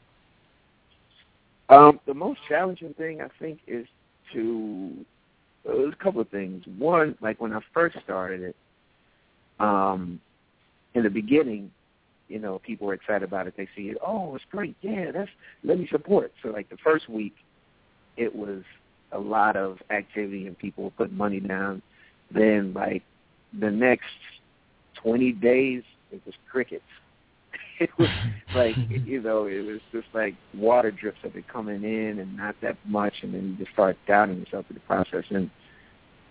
Um, the most challenging thing I think is to uh, there's a couple of things. One, like when I first started it, um, in the beginning, you know, people were excited about it. They see it, oh, it's great, yeah, that's let me support. So like the first week, it was a lot of activity and people were putting money down. Then like the next twenty days, it was crickets. it was like you know, it was just like water drips of it coming in and not that much, and then you just start doubting yourself in the process. And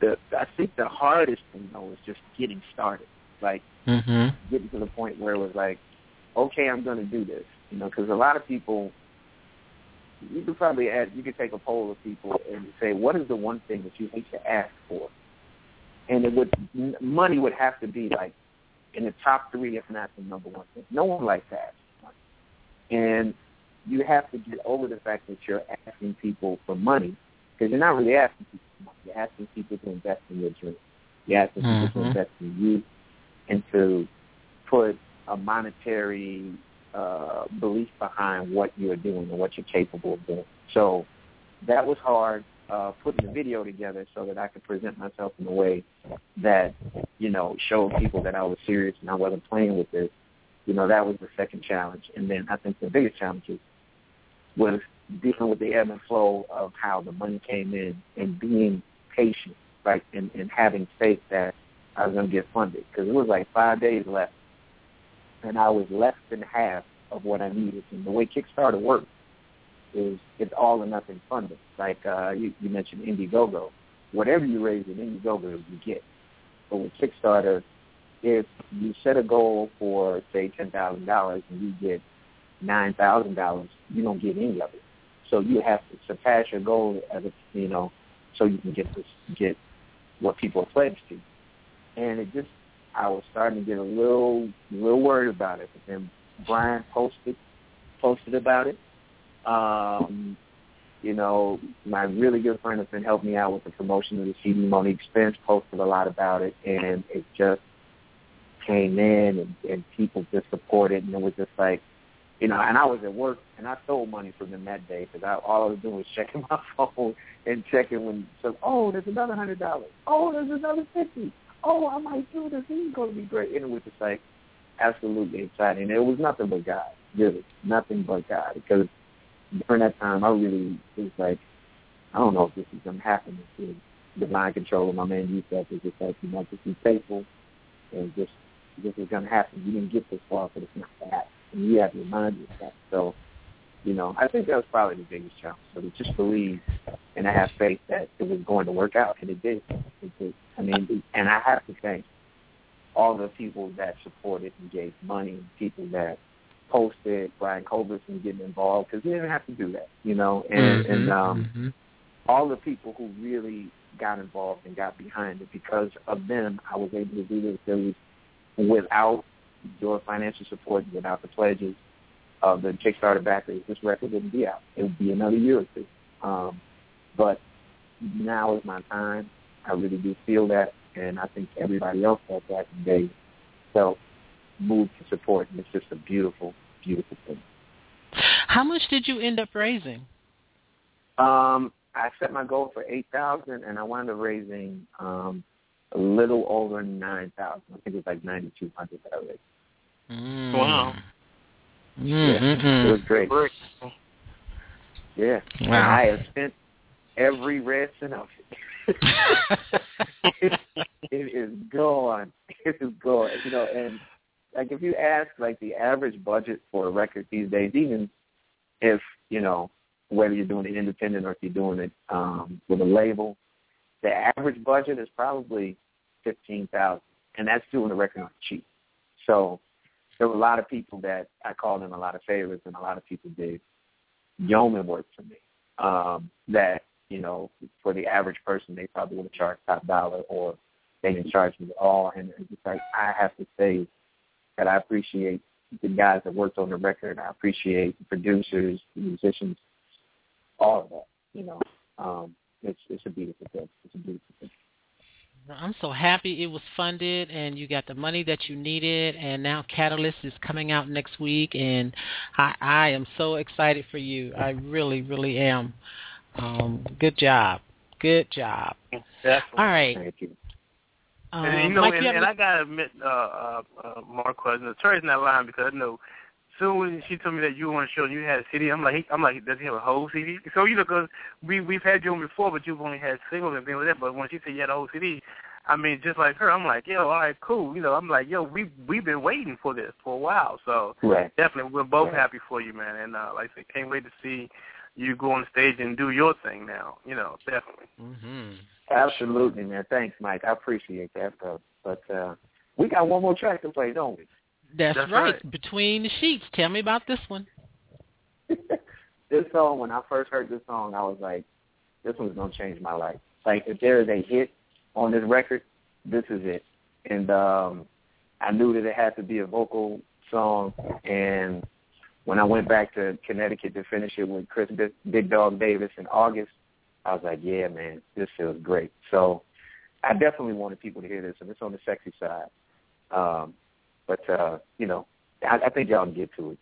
the I think the hardest thing though is just getting started, like mm-hmm. getting to the point where it was like, okay, I'm going to do this, you know, because a lot of people. You could probably ask. You could take a poll of people and say, "What is the one thing that you hate to ask for?" And it would money would have to be like in the top three, if not the number one thing. No one likes to ask for money. And you have to get over the fact that you're asking people for money because you're not really asking people for money. You're asking people to invest in your dream. You're asking mm-hmm. people to invest in you and to put a monetary uh, belief behind what you're doing and what you're capable of doing. So that was hard uh, putting the video together so that I could present myself in a way that, you know, showed people that I was serious and I wasn't playing with this. You know, that was the second challenge. And then I think the biggest challenge was dealing with the ebb and flow of how the money came in and being patient, right, and, and having faith that I was going to get funded because it was like five days left, and I was less than half of what I needed. And the way Kickstarter works is it's all or nothing funding. Like uh, you, you mentioned Indiegogo. Whatever you raise in Indiegogo, you get. But with Kickstarter, if you set a goal for say ten thousand dollars and you get nine thousand dollars, you don't get any of it. So you have to surpass your goal as a you know, so you can get this get what people are pledged to. And it just I was starting to get a little little worried about it. But then Brian posted posted about it um, you know, my really good friend has been helping me out with the promotion of the CD. Monique Spence posted a lot about it, and it just came in, and, and people just supported, and it was just like, you know, and I was at work, and I stole money from them that day because I, all I was doing was checking my phone and checking when, so, oh, there's another hundred dollars. Oh, there's another fifty. Oh, I might do this. This is going to be great. And it was just like absolutely exciting. It was nothing but God, really, nothing but God, because during that time, I really was like, I don't know if this is going to happen. It's divine control of my man Yusef is just like, you know, just be faithful and just this is going to happen. You didn't get this far, but it's not that. And you have to remind yourself. So, you know, I think that was probably the biggest challenge. So to just believe and I have faith that it was going to work out, and it did. It did. I mean, and I have to thank all the people that supported and gave money, people that posted Brian Culbertson getting involved because he didn't have to do that, you know, and mm-hmm, and um, mm-hmm. all the people who really got involved and got behind it because of them, I was able to do this series without your financial support, without the pledges of the Kickstarter backers. This record wouldn't be out. It would be another year or two. Um, but now is my time. I really do feel that, and I think everybody else has that. And they felt moved to support, and it's just a beautiful, beautiful thing. How much did you end up raising? Um, I set my goal for eight thousand, and I wound up raising um, a little over nine thousand. I think it was like ninety two hundred that I raised. Mm. Wow. Mm-hmm. It was great. Great. Yeah, Wow. and I have spent every red cent of it. it, it is gone. It is gone. You know, and like if you ask like the average budget for a record these days, even if you know whether you're doing it independent or if you're doing it um, with a label, the average budget is probably fifteen thousand, and that's doing a record on cheap. So there were a lot of people that I called in a lot of favors, and a lot of people did yeoman work for me. Um, that you know, for the average person, they probably would have charged top dollar, or they didn't charge me at all. And it's like I have to say that I appreciate the guys that worked on the record. I appreciate the producers, the musicians, all of that. You know, um, it's it's a beautiful thing. It's a beautiful thing. I'm so happy it was funded and you got the money that you needed and now Catalyst is coming out next week and I, I am so excited for you. I really, really am. Um, good job. Good job. Definitely. All right. Thank you. Um, and, you know, Mike, and, you have and any- I gotta admit, uh, uh, uh, Marquez, and the Terry's not lying because I know. Soon when she told me that you were on the show and you had a CD, I'm like, I'm like, does he have a whole CD? So you know, because we we've had you on before, but you've only had singles and things like that. But when she said you had a whole CD, I mean, just like her, I'm like, yo, all right, cool. You know, I'm like, yo, we we've been waiting for this for a while. So Right. definitely, we're both Right. happy for you, man. And uh, like I said, can't wait to see you go on stage and do your thing now. You know, definitely. Mhm. Absolutely, man. Thanks, Mike. I appreciate that, bro. But uh, we got one more track to play, don't we? That's, That's right. right. Between the sheets. Tell me about this one. this song, when I first heard this song, I was like, this one's gonna change my life. Like, if there is a hit on this record, this is it. And um, I knew that it had to be a vocal song. And when I went back to Connecticut to finish it with Chris Big, Big Dog Davis in August, I was like, yeah, man, this feels great. So I definitely wanted people to hear this, and it's on the sexy side. Um, but uh, you know, I, I think y'all can get to it.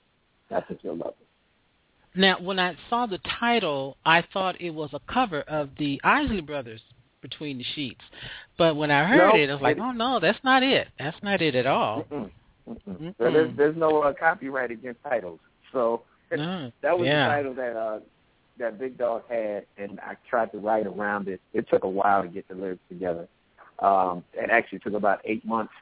I think you'll love it. Now, when I saw the title, I thought it was a cover of the Isley Brothers, Between the Sheets. But when I heard No, it, I was like, oh, no, that's not it. That's not it at all. Mm-mm. Mm-mm. Mm-mm. So there's there's no uh, copyright against titles. So No. that was yeah. the title that uh that Big Dog had, and I tried to write around it. It took a while to get the lyrics together. Um, it actually took about eight months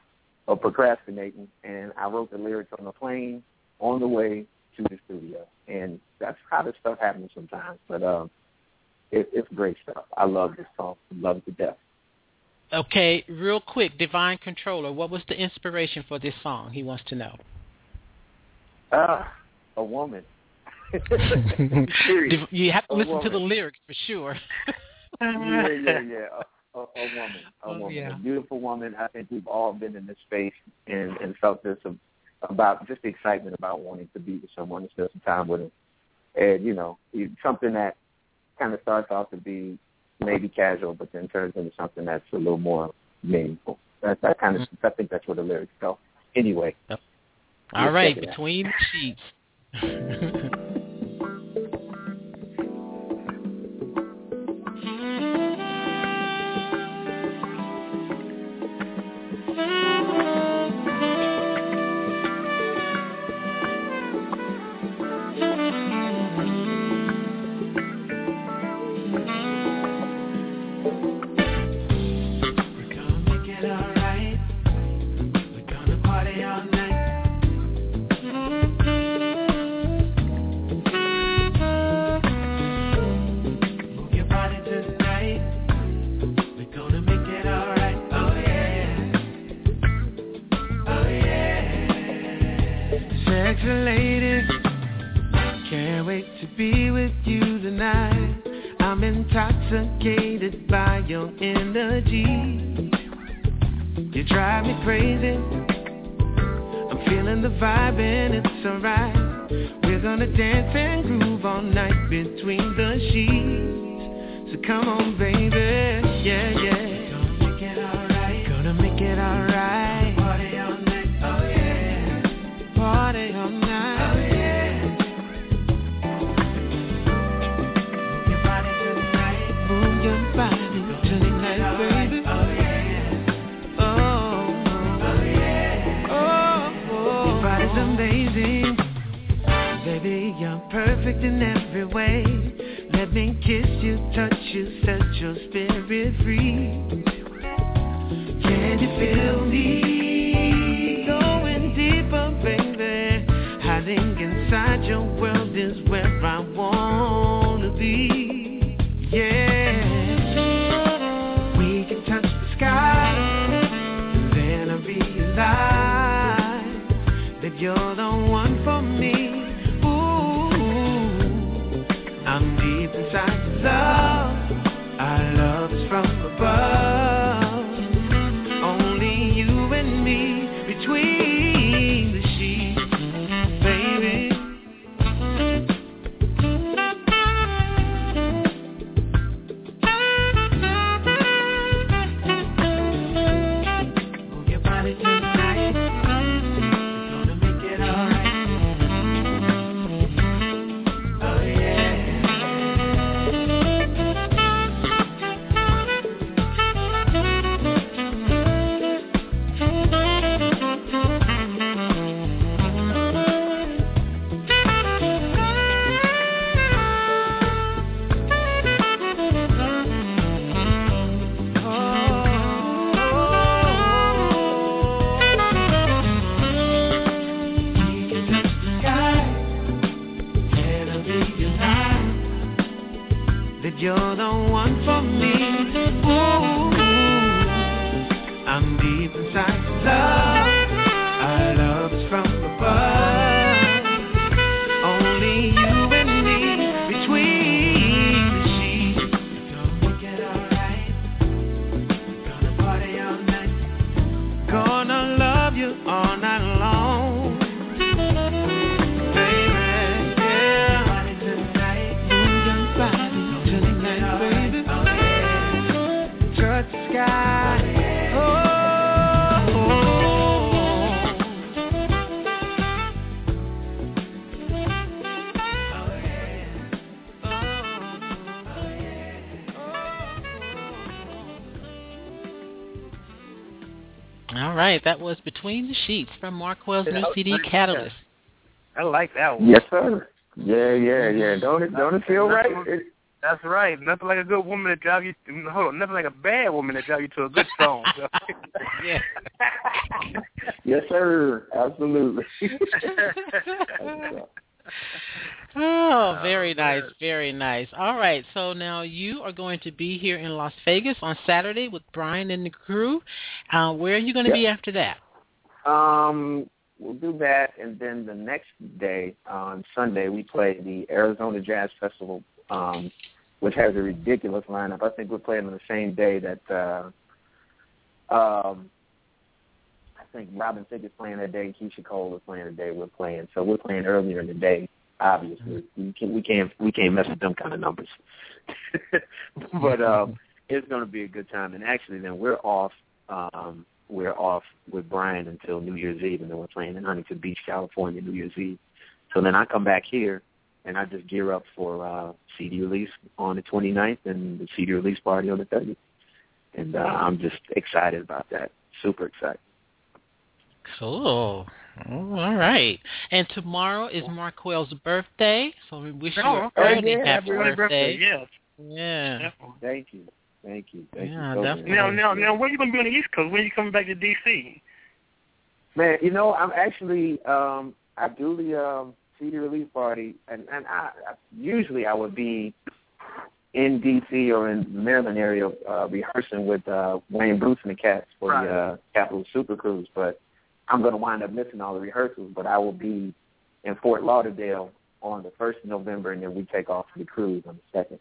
of procrastinating, and I wrote the lyrics on the plane on the way to the studio. And that's how this stuff happens sometimes. But um, it, it's great stuff. I love this song. Love it to death. Okay, real quick, Divine Controller, what was the inspiration for this song? He wants to know. Uh, a woman. You have to A listen to the lyrics for sure. yeah, yeah, yeah. A, a, a woman, a Oh, woman, yeah. a beautiful woman. I think we've all been in this space and, and felt this ab- about just the excitement about wanting to be with someone and spend some time with them. And you know, something that kind of starts off to be maybe casual, but then turns into something that's a little more meaningful. That, that kind of, mm-hmm. I think that's where the lyrics go. Anyway, All Let's right, check it out. Between Sheets. You're the right, that was Between the Sheets from Marqueal's new CD, Catalyst. I like that one. Yes, sir. Yeah, yeah, yeah. Don't it don't it feel right? It, That's right. Nothing like a good woman to drive you. Hold on. Nothing like a bad woman to drive you to a good song. Yeah. yes, sir. Absolutely. Oh, very nice, very nice. All right, so now you are going to be here in Las Vegas on Saturday with Brian and the crew. Uh, where are you going to Yep. be after that? Um, we'll do that, and then the next day on Sunday we play the Arizona Jazz Festival, um, which has a ridiculous lineup. I think we're playing on the same day that uh, um, I think Robin Thicke is playing that day, Keyshia Cole is playing the day we're playing. So we're playing earlier in the day. Obviously, we can't we can't we can't mess with them kind of numbers. but um, it's going to be a good time. And actually, then we're off. Um, we're off with Brian until New Year's Eve, and then we're playing in Huntington Beach, California, New Year's Eve. So then I come back here, and I just gear up for uh, CD release on the 29th and the CD release party on the 30th. And uh, I'm just excited about that. Super excited. Cool. Oh, all right. And tomorrow is Marqueal's birthday, so we wish you Oh, a okay. early yeah, happy Early birthday. Yes. Yeah. definitely. Thank you. Thank you. Thank Yeah, you. so definitely. Now, now, now, where you gonna be on the East Coast? When you coming back to DC? Man, you know, I'm actually um I do the um CD release party and, and I, I usually I would be in DC or in the Maryland area uh rehearsing with uh Wayne Bruce and the Cats for Right. the uh Capital Super Cruise, but I'm gonna wind up missing all the rehearsals, but I will be in Fort Lauderdale on the first of November, and then we take off to the cruise on the second.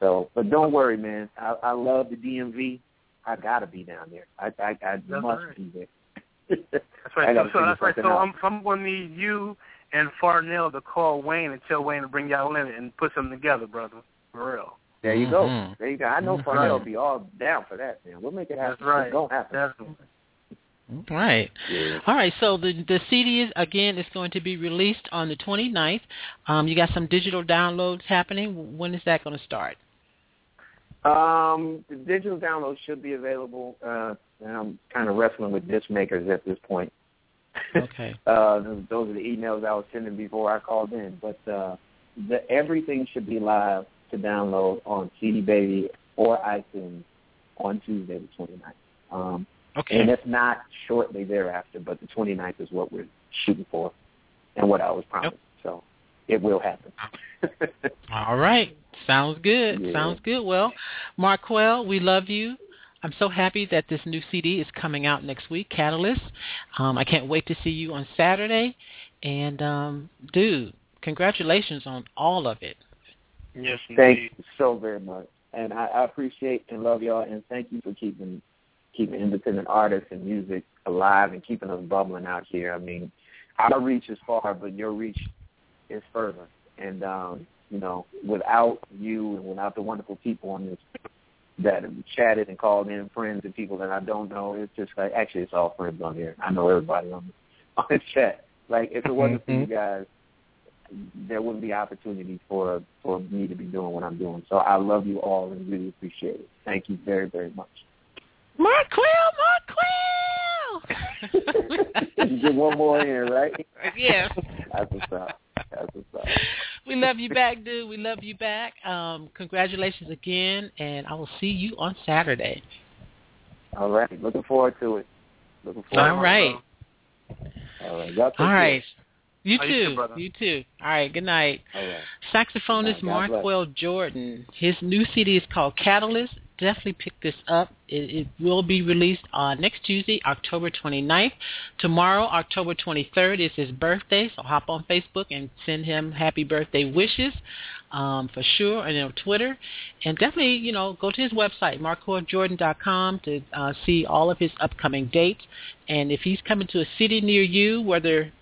So, but don't worry, man. I, I love the DMV. I gotta be down there. I I, I That's must right. be there. That's right. gotta So, so that's right. something So. I'm, I'm going to need you and Farnell to call Wayne and tell Wayne to bring y'all in and put something together, brother. For real. There you go. Mhm. There you go. I know. Farnell will be all down for that, man. We'll make it happen. That's right. It's gonna happen. Definitely. Right. All right. So the the CD is again is going to be released on the 29th. Um, you got some digital downloads happening. When is that going to start? Um, the digital download should be available. Uh, and I'm kind of wrestling with disc makers at this point. Okay. uh, those are the emails I was sending before I called in. But uh, the, everything should be live to download on CD Baby or iTunes on Tuesday the 29th. Um, Okay. And if not, shortly thereafter. But the 29th is what we're shooting for and what I was promised. So it will happen. All right. Sounds good. Yeah. Sounds good. Well, Marqueal, we love you. I'm so happy that this new CD is coming out next week, Catalyst. Um, I can't wait to see you on Saturday. And, um, dude, congratulations on all of it. Yes, Thank you so very much. And I, I appreciate and love y'all and thank you for keeping keeping independent artists and music alive and keeping us bubbling out here. I mean, our reach is far, but your reach is further. And um, you know, without you and without the wonderful people on this that have chatted and called in, friends and people that I don't know, it's just like actually it's all friends on here. I know everybody on on this chat. Like if it wasn't for you guys, there wouldn't be opportunity for for me to be doing what I'm doing. So I love you all and really appreciate it. Thank you very very much. Marqueal, Marqueal! you get one more in, right? yes. That's what's up. That's what's up. We love you back, dude. We love you back. Um, congratulations again, and I will see you on Saturday. All right. Looking forward to it. Looking forward. All right. All right. Y'all take All care. right. You Oh, you too, too. You too. All right. Good night. All right. Saxophonist God bless. Marqueal Jordan. His new CD is called Catalyst. Definitely pick this up. It, it will be released on next Tuesday, October 29th. Tomorrow, October 23rd, is his birthday, so hop on Facebook and send him happy birthday wishes um, for sure, and on Twitter. And definitely, you know, go to his website, marquealjordan.com, to uh, see all of his upcoming dates. And if he's coming to a city near you, whether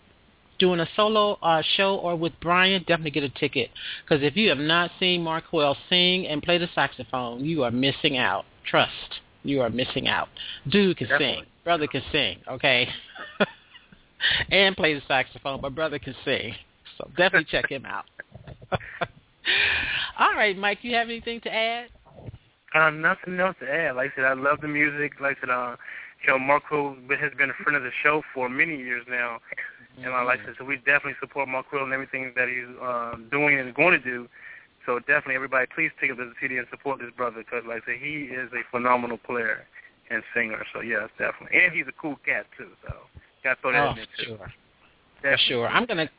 doing a solo uh, show or with Brian, definitely get a ticket. Because if you have not seen Marqueal sing and play the saxophone, you are missing out. Trust, you are missing out. Dude can Definitely. sing. Brother can sing, okay? and play the saxophone, but brother can sing. So definitely check him out. All right, Mike, you have anything to add? Uh, nothing else to add. Like I said, I love the music. Like I said, uh, you know, Marco has been a friend of the show for many years now. And uh, like I said, so we definitely support Marco and everything that he's uh, doing and going to do. So definitely, everybody, please take up the CD and support this brother because, like I said, he is a phenomenal player and singer. So yes, definitely, and he's a cool cat too. So got to throw that Oh, in there too. sure. For sure. I'm gonna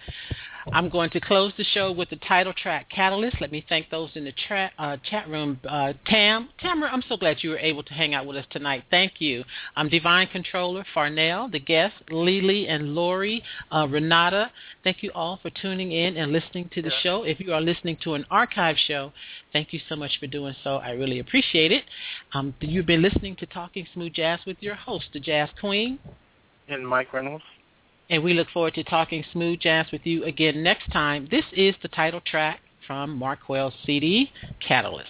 I'm going to close the show with the title track Catalyst. Let me thank those in the tra- uh, chat room. Uh, Tam, Tamara, I'm so glad you were able to hang out with us tonight. Thank you. I'm Divine Controller Farnell, the guests, Lily and Lori, uh, Renata. Thank you all for tuning in and listening to the Yeah. show. If you are listening to an archive show, thank you so much for doing so. I really appreciate it. Um, you've been listening to Talking Smooth Jazz with your host, the Jazz Queen. And Mike Reynolds. And we look forward to talking smooth jazz with you again next time. This is the title track from Marqueal's CD, Catalyst.